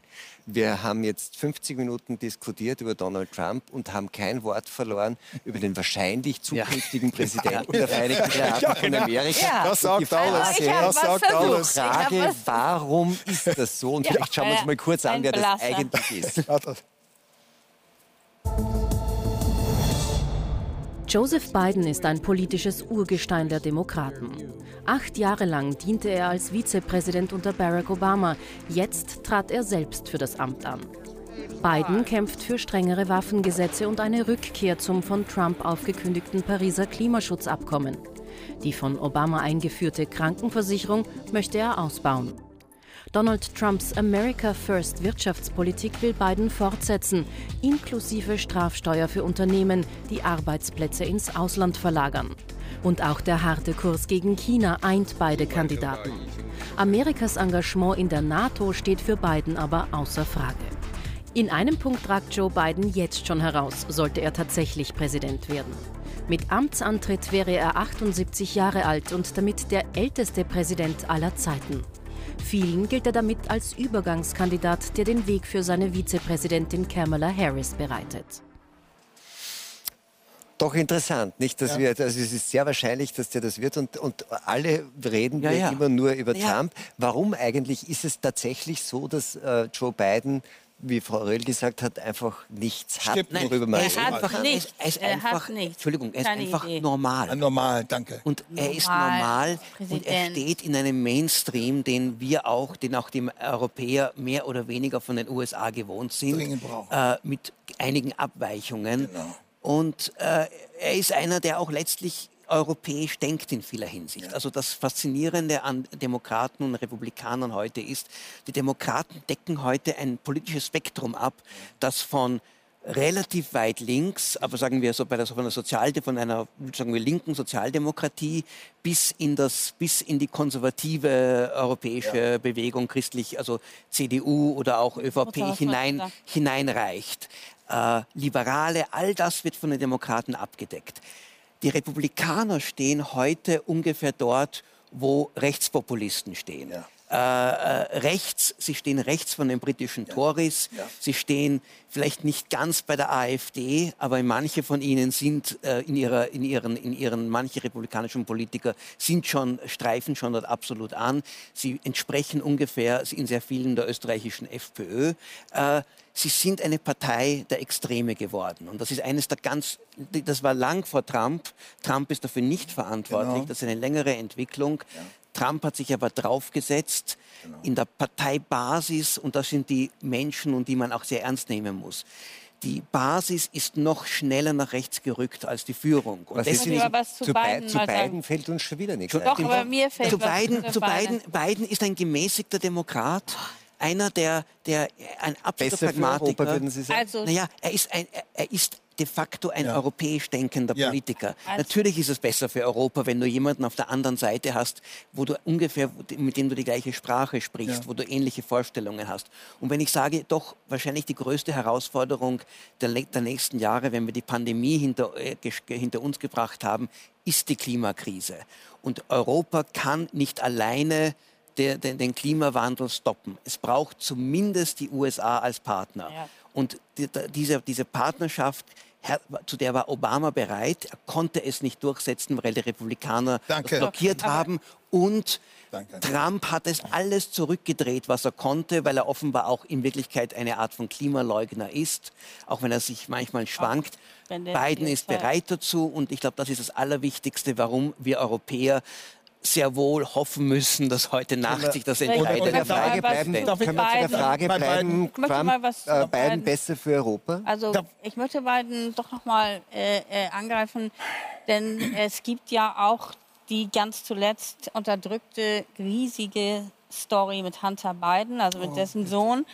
Wir haben jetzt 50 Minuten diskutiert über Donald Trump und haben kein Wort verloren über den wahrscheinlich zukünftigen Präsidenten der Vereinigten Staaten von Amerika. Ja. Das sagt Die Frage alles. Ich Das sagt versucht. alles. Ich hab Frage, warum ist das so? Und Ja. vielleicht schauen wir uns Ja, mal kurz an, wer das eigentlich ist. Joseph Biden ist ein politisches Urgestein der Demokraten. Acht Jahre lang diente er als Vizepräsident unter Barack Obama. Jetzt trat er selbst für das Amt an. Biden kämpft für strengere Waffengesetze und eine Rückkehr zum von Trump aufgekündigten Pariser Klimaschutzabkommen. Die von Obama eingeführte Krankenversicherung möchte er ausbauen. Donald Trumps America First Wirtschaftspolitik will Biden fortsetzen, inklusive Strafsteuer für Unternehmen, die Arbeitsplätze ins Ausland verlagern. Und auch der harte Kurs gegen China eint beide Kandidaten. Amerikas Engagement in der NATO steht für Biden aber außer Frage. In einem Punkt ragt Joe Biden jetzt schon heraus, sollte er tatsächlich Präsident werden. Mit Amtsantritt wäre er 78 Jahre alt und damit der älteste Präsident aller Zeiten. Vielen gilt er damit als Übergangskandidat, der den Weg für seine Vizepräsidentin Kamala Harris bereitet. Doch interessant, nicht? Dass wir, also es ist sehr wahrscheinlich, dass der das wird und, und alle reden Ja, wir ja. immer nur über Ja. Trump. Warum eigentlich ist es tatsächlich so, dass äh, Joe Biden, wie Frau Röll gesagt hat, einfach nichts hat, Stimmt nicht. worüber man er ist hat reden einfach, kann? er nichts. ist, einfach, nichts. Entschuldigung, er ist Keine einfach Idee. normal. Normal, danke. Und er ist Normal, normal und er steht in einem Mainstream, den wir auch, den auch die Europäer mehr oder weniger von den USA gewohnt sind, äh, mit einigen Abweichungen. Genau. Und äh, er ist einer, der auch letztlich europäisch denkt in vieler Hinsicht. Also das Faszinierende an Demokraten und Republikanern heute ist, die Demokraten decken heute ein politisches Spektrum ab, das von relativ weit links, aber sagen wir so bei der, von der Sozial, von einer sagen wir linken Sozialdemokratie bis in das bis in die konservative europäische Bewegung christlich, also CDU oder auch ÖVP hinein hineinreicht. Äh, Liberale, all das wird von den Demokraten abgedeckt. Die Republikaner stehen heute ungefähr dort, wo Rechtspopulisten stehen. Ja. Äh, äh, rechts, sie stehen rechts von den britischen Tories, Ja. sie stehen vielleicht nicht ganz bei der AfD, aber manche von ihnen sind äh, in, ihrer, in, ihren, in ihren, manche republikanischen Politiker sind schon, streifen schon dort absolut an. Sie entsprechen ungefähr in sehr vielen der österreichischen FPÖ. Äh, sie sind eine Partei der Extreme geworden. Und das ist eines der ganz, das war lang vor Trump. Trump ist dafür nicht verantwortlich. Genau. Das ist eine längere Entwicklung. Trump hat sich aber draufgesetzt Genau. in der Parteibasis und das sind die Menschen, und die man auch sehr ernst nehmen muss. Die Basis ist noch schneller nach rechts gerückt als die Führung. Und Was ist Deswegen- aber was zu zu, zu beiden fällt uns schon wieder nichts Zu- ein. Doch, aber mir fällt zu was Biden, zu zu Biden, Biden ist ein gemäßigter Demokrat, einer, der, der ein absoluter Pragmatiker. Europa, würden Sie sagen? Also, Naja, er ist, ein, er ist de facto ein Ja. europäisch denkender Ja. Politiker. Also- Natürlich ist es besser für Europa, wenn du jemanden auf der anderen Seite hast, wo du ungefähr, mit dem du die gleiche Sprache sprichst, Ja. wo du ähnliche Vorstellungen hast. Und wenn ich sage, doch wahrscheinlich die größte Herausforderung der, der nächsten Jahre, wenn wir die Pandemie hinter, äh, hinter uns gebracht haben, ist die Klimakrise. Und Europa kann nicht alleine der, den, den Klimawandel stoppen. Es braucht zumindest die USA als Partner. Ja. Und die, da- diese, diese Partnerschaft, zu der war Obama bereit. Er konnte es nicht durchsetzen, weil die Republikaner Danke. das blockiert haben. Und Danke. Trump hat es alles zurückgedreht, was er konnte, weil er offenbar auch in Wirklichkeit eine Art von Klimaleugner ist, auch wenn er sich manchmal schwankt. Biden ist bereit dazu und ich glaube, das ist das Allerwichtigste, warum wir Europäer sehr wohl hoffen müssen, dass heute Nacht sich das entscheidet. Der Darf ich Frage bleiben, zu können wir zu der Frage bleiben, Ich möchte Trump, was äh, Biden besser für Europa? Also ich möchte Biden doch noch mal äh, äh, angreifen, denn es gibt ja auch die ganz zuletzt unterdrückte riesige Story mit Hunter Biden, also mit dessen Sohn.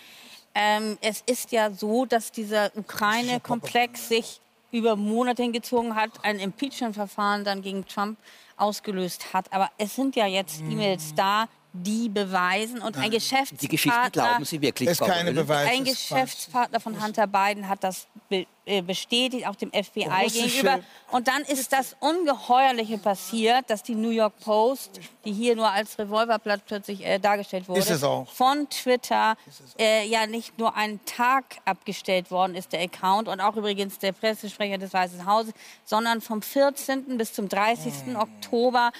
Ähm, es ist ja so, dass dieser Ukraine-Komplex sich über Monate hingezogen hat, ein Impeachment-Verfahren dann gegen Trump ausgelöst hat. Aber es sind ja jetzt E-Mails da, die beweisen. Und ein Die Geschäftspartner, Geschichten glauben Sie wirklich, ist keine? Beweise. ein Geschäftspartner von Hunter Biden hat das be äh, bestätigt, auch dem FBI Russische- gegenüber. Und dann ist das Ungeheuerliche passiert, dass die New York Post, die hier nur als Revolverblatt plötzlich äh, dargestellt wurde, Ist es auch. von Twitter äh, ja nicht nur einen Tag abgestellt worden ist, der Account, und auch übrigens der Pressesprecher des Weißen Hauses, sondern vom 14. bis zum 30. Hm. Oktober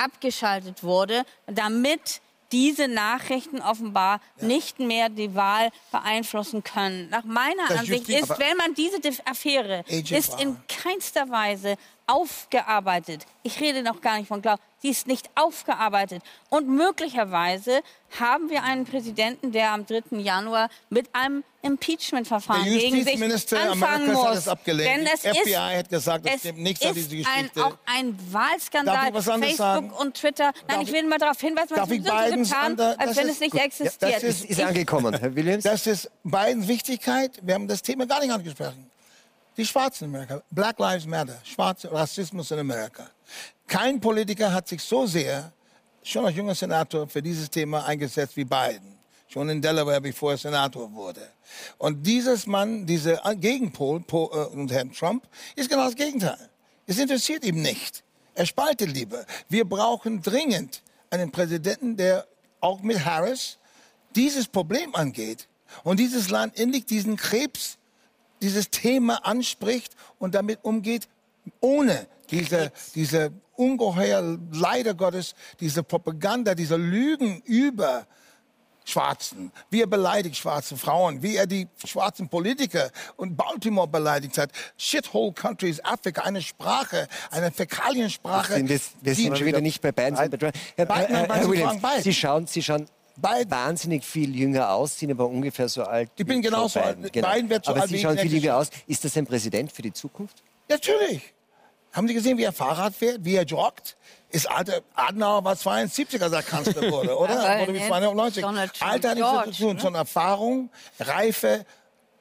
abgeschaltet wurde, damit diese Nachrichten offenbar nicht mehr die Wahl beeinflussen können. Nach meiner Das Ansicht ist, wenn man diese Affäre Agent ist in keinster Weise aufgearbeitet. Ich rede noch gar nicht von Glauben. Sie ist nicht aufgearbeitet. Und möglicherweise haben wir einen Präsidenten, der am 3. Januar mit einem Impeachment-Verfahren Der gegen sich Justizminister anfangen Amerikas hat muss. es abgelehnt. Denn es FBI ist, hat gesagt, das es stimmt nichts an ist dieser ein, Geschichte. auch ein Wahlskandal. Facebook sagen? und Twitter. Nein, Darf ich will mal darauf hinweisen, man so Bidens getan, ander- als das wenn ist- es nicht gut. Ja, existiert. das Ist, ist angekommen, Herr Williams. Das ist Bidens Wichtigkeit. Wir haben das Thema gar nicht angesprochen. Die Schwarzen in Amerika. Black Lives Matter. Schwarze Rassismus in Amerika. Kein Politiker hat sich so sehr, schon als junger Senator, für dieses Thema eingesetzt wie Biden. Schon in Delaware, bevor er Senator wurde. Und dieses Mann, dieser Gegenpol, Po- äh, und Herrn Trump, ist genau das Gegenteil. Es interessiert ihm nicht. Er spaltet lieber. Wir brauchen dringend einen Präsidenten, der auch mit Harris dieses Problem angeht und dieses Land endlich diesen Krebs, dieses Thema anspricht und damit umgeht, ohne diese, diese ungeheuer, leider Gottes, diese Propaganda, diese Lügen über Schwarzen, wie er beleidigt schwarze Frauen, wie er die schwarzen Politiker und Baltimore beleidigt hat. Shithole Country ist Afrika, eine Sprache, eine Fäkaliensprache. Sind wir, wir die- sind schon wieder nicht bei Biden, sondern bei Trump. Herr, Biden, Herr, Herr Sie Williams. Sie schauen, Sie schauen Biden. wahnsinnig viel jünger aus, sind aber ungefähr so alt Ich bin genauso alt. Genau. Biden wird so aber alt Sie schauen viel jünger aus. Ist das ein Präsident für die Zukunft? Natürlich. Haben Sie gesehen, wie er Fahrrad fährt, wie er joggt? Ist alter Adenauer war 72, als er Kanzler wurde, oder? Wurde wie jetzt 92. Donald Trump Alter hat nichts George, zu tun, ne? sondern Erfahrung, Reife.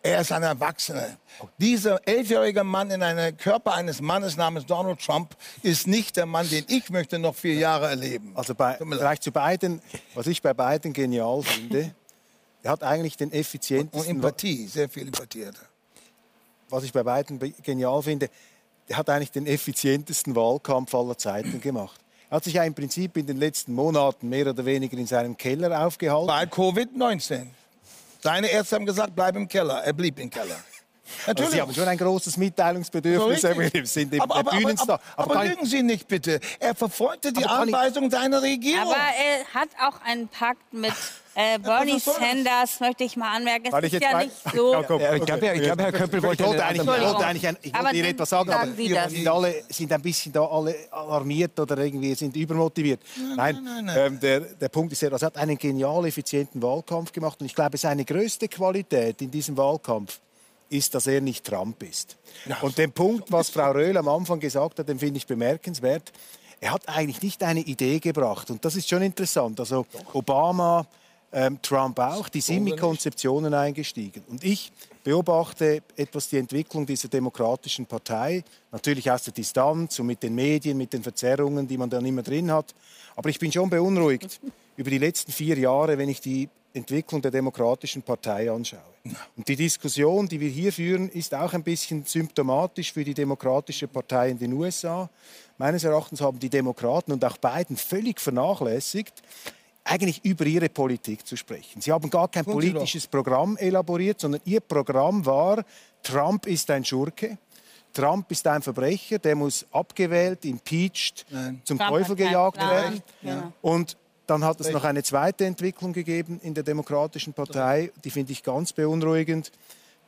Er ist ein Erwachsener. Dieser elfjährige Mann in einem Körper eines Mannes namens Donald Trump ist nicht der Mann, den ich möchte noch vier Jahre erleben. Also bei, vielleicht zu Biden, was ich bei Biden genial finde, er hat eigentlich den Und effizientesten, Empathie, sehr viel Empathie hat er. was ich bei Biden be- genial finde, hat eigentlich den effizientesten Wahlkampf aller Zeiten gemacht. Er hat sich ja im Prinzip in den letzten Monaten mehr oder weniger in seinem Keller aufgehalten. Bei Covid-19. Seine Ärzte haben gesagt, bleib im Keller. Er blieb im Keller. Also Sie haben schon ein großes Mitteilungsbedürfnis, So Herr. Williams, sind der aber, aber, aber, aber, aber lügen Sie nicht bitte. Er verfolgte die Anweisung seiner Regierung. Aber er hat auch einen Pakt mit äh, Bernie? Sanders, möchte ich mal anmerken. Es ist ja nicht so. Ja, komm, Ja, ich glaube, ich glaube, Herr Köppel wollte ich wollte eigentlich, anderen- ich wollte eigentlich ein, ich Aber wollte Ihnen etwas sagen, sagen aber Sie das. sind alle sind ein bisschen da alle alarmiert oder irgendwie sind übermotiviert. Nein, nein, nein. Ähm, der, der Punkt ist ja, er hat einen genial effizienten Wahlkampf gemacht und ich glaube, seine größte Qualität in diesem Wahlkampf ist, dass er nicht Trump ist. Und den Punkt, was Frau Röhl am Anfang gesagt hat, den finde ich bemerkenswert. Er hat eigentlich nicht eine Idee gebracht und das ist schon interessant. Also Obama, ähm, Trump auch, die sind mit Konzeptionen eingestiegen. Und ich beobachte etwas die Entwicklung dieser demokratischen Partei, natürlich aus der Distanz und mit den Medien, mit den Verzerrungen, die man dann immer drin hat. Aber ich bin schon beunruhigt über die letzten vier Jahre, wenn ich die Entwicklung der demokratischen Partei anschaue. Und die Diskussion, die wir hier führen, ist auch ein bisschen symptomatisch für die demokratische Partei in den USA. Meines Erachtens haben die Demokraten und auch Biden völlig vernachlässigt, eigentlich über ihre Politik zu sprechen. Sie haben gar kein politisches Programm elaboriert, sondern ihr Programm war, Trump ist ein Schurke, Trump ist ein Verbrecher, der muss abgewählt, impeached, zum Trump Teufel gejagt werden. Ja. Und dann hat es noch eine zweite Entwicklung gegeben in der Demokratischen Partei, die finde ich ganz beunruhigend,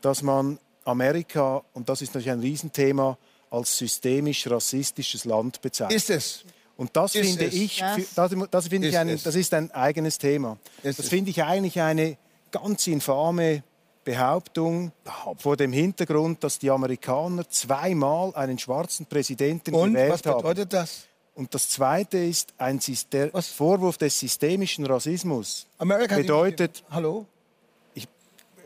dass man Amerika, und das ist natürlich ein Riesenthema, als systemisch rassistisches Land bezeichnet. ist es. Und das Ist finde es. ich, Das- das, finde ich Ist ein, es. das ist ein eigenes Thema. Ist das finde ich eigentlich eine ganz infame Behauptung vor dem Hintergrund, dass die Amerikaner zweimal einen schwarzen Präsidenten Und gewählt was haben. bedeutet das? Und das Zweite ist ein Syste Was? Vorwurf des systemischen Rassismus. Amerika bedeutet, Hallo?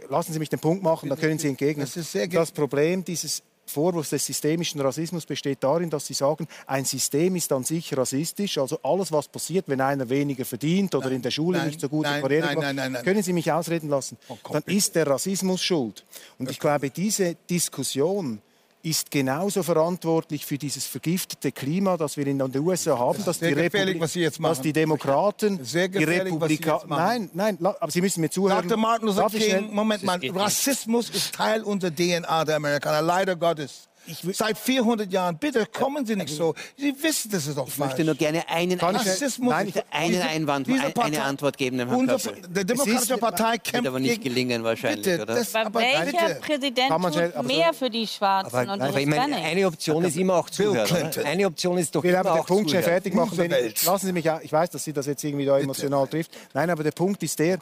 lassen Sie mich den Punkt machen, da können Sie entgegnen. Das das Problem dieses Vorwurf des systemischen Rassismus besteht darin, dass Sie sagen, ein System ist an sich rassistisch. Also alles, was passiert, wenn einer weniger verdient oder Nein, in der Schule nein, nicht so gute nein, Karriere macht, nein, nein, nein. können Sie mich ausreden lassen, Oh, komm, dann bitte. ist der Rassismus schuld. Und ich glaube, diese Diskussion ist genauso verantwortlich für dieses vergiftete Klima, das wir in den USA haben, dass die, Republik- was Sie jetzt dass die Demokraten, Sehr die Republikaner, nein, nein, aber Sie müssen mir zuhören. Dr. Martin Luther King, Moment mal, Rassismus ist Teil unserer DNA der Amerikaner, leider Gottes. Seit 400 Jahren, bitte kommen Sie nicht so. Sie wissen, das ist doch Ich falsch. möchte nur gerne einen, Kann ich- Rassismus, Nein, ich- einen diese- Einwand, diese ein- eine Antwort geben dem Herrn Unser, der Demokratische ist- Partei kämpft Wird aber nicht gegen- gelingen wahrscheinlich, bitte, oder? Das, Aber, aber welcher bitte. Präsident schnell- tut aber mehr für die Schwarzen Aber, und aber die ich meine, eine Option ist immer auch zuhören. Oder? Eine Option ist doch Ich will immer aber den auch Punkt schnell zuhören. fertig machen. Ich, lassen Sie mich, auch- ich weiß, dass Sie das jetzt irgendwie da emotional trifft. Nein, aber der Punkt ist der,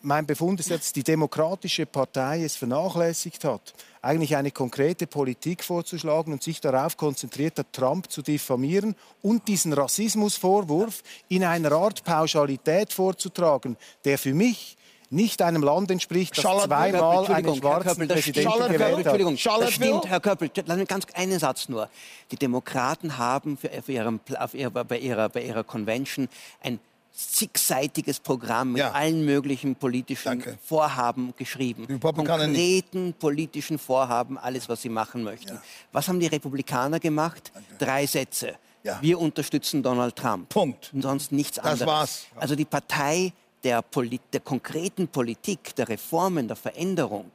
mein Befund ist jetzt, die Demokratische Partei es vernachlässigt hat, eigentlich eine konkrete Politik vorzuschlagen und sich darauf konzentriert hat, Trump zu diffamieren und diesen Rassismusvorwurf in einer Art Pauschalität vorzutragen, der für mich nicht einem Land entspricht, das Charlotte zweimal einen schwarzen Köppel, Präsidenten Charlotte gewählt hat. Entschuldigung, das stimmt, Herr Köppel. Lass mich ganz einen Satz nur. Die Demokraten haben für, für ihren, auf ihrer, bei, ihrer, bei ihrer Convention ein zigseitiges Programm mit Ja. allen möglichen politischen Danke. Vorhaben geschrieben. Die. Konkreten politischen Vorhaben, alles, was sie machen möchten. Was haben die Republikaner gemacht? Drei Sätze. Ja. Wir unterstützen Donald Trump. Punkt. Und sonst nichts Das anderes. war's. Also die Partei der, Poli der konkreten Politik, der Reformen, der Veränderung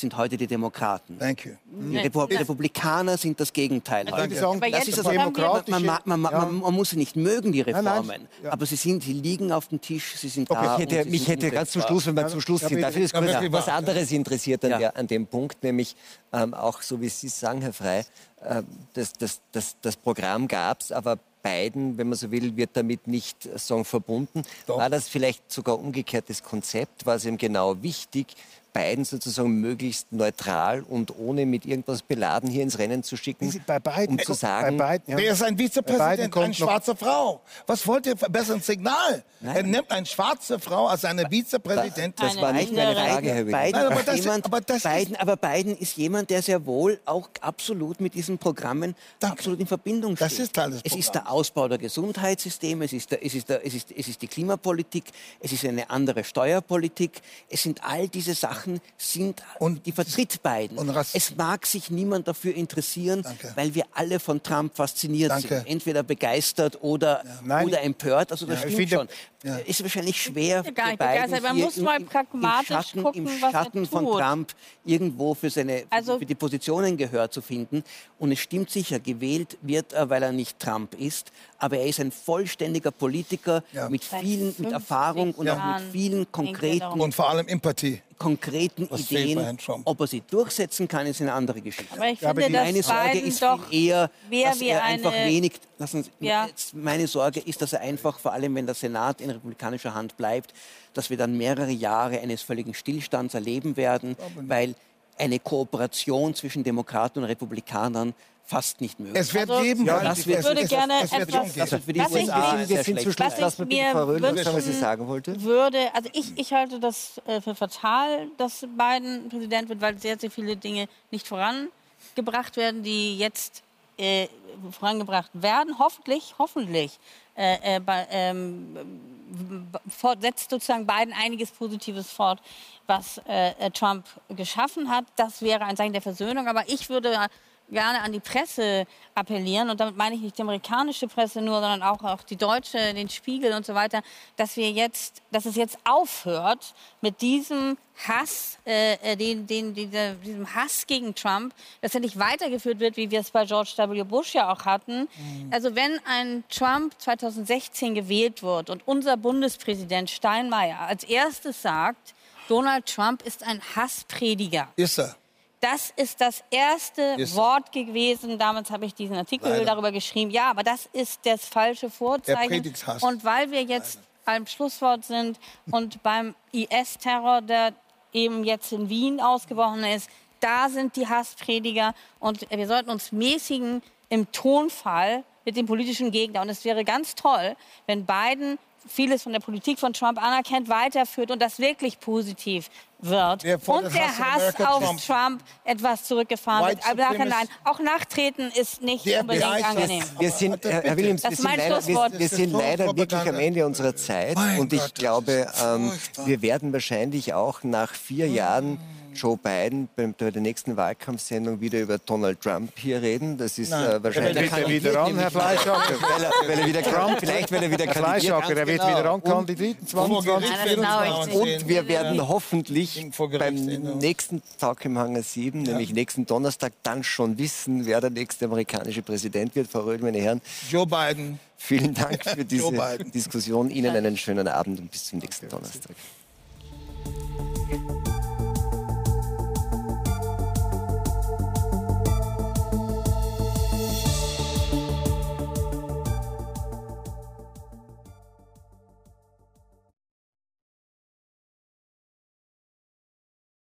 sind heute die Demokraten. Thank you. Die Repu Republikaner sind das Gegenteil. Ich heute. sagen, Das ist das also, demokratische... man, ma- man, ma- Ja. man, man muss sie nicht mögen, die nein, Reformen. ja. Aber sie, sind, sie liegen auf dem Tisch, sie sind Okay, da. mich hätte, mich hätte ganz zum. Schluss, wenn wir zum Schluss Ja, sind, darf ich das Ja, kurz wirklich was anderes interessiert an, Ja. der, an dem Punkt, nämlich ähm, auch so wie Sie sagen, Herr Frey, äh, das, das, das, das Programm gab es, aber Biden, wenn man so will, wird damit nicht äh, sagen, verbunden. Doch. War das vielleicht sogar umgekehrtes Konzept? War es ihm genau wichtig, Biden sozusagen möglichst neutral und ohne mit irgendwas beladen hier ins Rennen zu schicken, bei Biden, um zu sagen, bei Biden, ja. Wer ist ein Vizepräsident? kommt Eine schwarze Frau. Was wollt ihr für besseres Signal? Er nimmt eine schwarze Frau als seine Vizepräsidentin. das war nicht meine Eine Frage, Herr. Biden, Nein, aber das ist- jemand, aber das Biden, aber Biden ist jemand, der sehr wohl auch absolut mit diesen Programmen Danke. absolut in Verbindung steht. Das ist Teil des es ist der Ausbau der Gesundheitssysteme, es ist, der, es, ist der, es, ist, es ist die Klimapolitik, es ist eine andere Steuerpolitik. Es sind all diese Sachen, sind, Und- die vertritt Biden. es mag sich niemand dafür interessieren, Danke. weil wir alle von Trump fasziniert Danke. sind. Entweder begeistert oder, Nein, oder empört. Also das Ja, stimmt finde- schon. Ist wahrscheinlich schwer bin gar nicht für Biden begeistert. Man muss mal im- im pragmatisch Schatten, gucken, im was er Schatten von. Trump irgendwo für seine Also- für die Positionen Gehör zu finden. Und es stimmt sicher, gewählt wird er, weil er nicht Trump ist, aber er ist ein vollständiger Politiker Ja. mit vielen, mit 50 Erfahrung und auch mit vielen konkreten. Und vor allem Empathie. Konkreten Was Ideen. Ob er sie durchsetzen kann, ist eine andere Geschichte. Aber ich Ja, aber finde, die dass Meine Sorge ist doch eher, dass er einfach eine- wenig. Lassen Sie, Ja. jetzt, meine Sorge ist, dass er einfach, vor allem wenn der Senat in republikanischer Hand bleibt, dass wir dann mehrere Jahre eines völligen Stillstands erleben werden, weil eine Kooperation zwischen Demokraten und Republikanern fast nicht möglich Es wird Also, geben. Ja, das es- wird- es- würde es- gerne es wird etwas- geben. Das wird für die Was ich USA wir sehr zum. Schluss. Was ich mir Frau sagen, was sie wünschen sagen wollte. würde, also ich, ich halte das äh, für fatal, dass Biden Präsident wird, weil sehr, sehr viele Dinge nicht vorangebracht werden, die jetzt äh, vorangebracht werden. Hoffentlich, hoffentlich äh, äh, ähm, setzt sozusagen Biden einiges Positives fort, was äh, äh, Trump geschaffen hat. Das wäre ein Zeichen der Versöhnung. Aber ich würde gerne an die Presse appellieren, und damit meine ich nicht die amerikanische Presse nur, sondern auch, auch die deutsche, den Spiegel und so weiter, dass wir jetzt, dass es jetzt aufhört mit diesem Hass, äh, äh, den, den, dieser, diesem Hass gegen Trump, dass er nicht weitergeführt wird, wie wir es bei George W. Bush ja auch hatten. Also wenn ein Trump 2016 gewählt wird und unser Bundespräsident Steinmeier als erstes sagt, Donald Trump ist ein Hassprediger. Ist er. Das ist das erste Ist. Wort gewesen. Damals habe ich diesen Artikel Leider. darüber geschrieben. Ja, aber das ist das falsche Vorzeichen. Und weil wir jetzt beim Schlusswort sind und beim IS-Terror, der eben jetzt in Wien ausgebrochen ist, da sind die Hassprediger. Und wir sollten uns mäßigen im Tonfall mit dem politischen Gegner. Und es wäre ganz toll, wenn Biden vieles von der Politik von Trump anerkennt, weiterführt und das wirklich positiv wird vor und der Hass Hass auf Trump. Trump. etwas zurückgefahren White wird. Aber Supremacist. auch Nachtreten ist nicht Der unbedingt Bereich ist- angenehm. Wir sind, Herr, Williams, wir Das ist sind, mein leider, wir, Schlusswort. wir sind leider wirklich am. Ende unserer Zeit. Mein und ich Gott, glaube, ähm, wir werden wahrscheinlich auch nach vier Jahren Joe Biden bei, bei der nächsten Wahlkampfsendung wieder über Donald Trump hier reden. Das ist äh, Dann wahrscheinlich. wird er wieder an, Herr Fleischhacker. Weil er, weil er wieder Trump, vielleicht, weil er wieder. Fleischhacker, er wird genau. wieder ankandidiert. Vor 2020. Gericht Nein, das glaube ich werden nicht. Und wir werden hoffentlich Vor Gericht beim ja. nächsten Tag im Hangar 7, nämlich nächsten Donnerstag, dann schon wissen, wer der nächste amerikanische Präsident wird. Frau Röhl, meine Herren, Joe Biden. vielen Dank für diese. Diskussion. Ihnen einen schönen Abend und bis zum nächsten Donnerstag.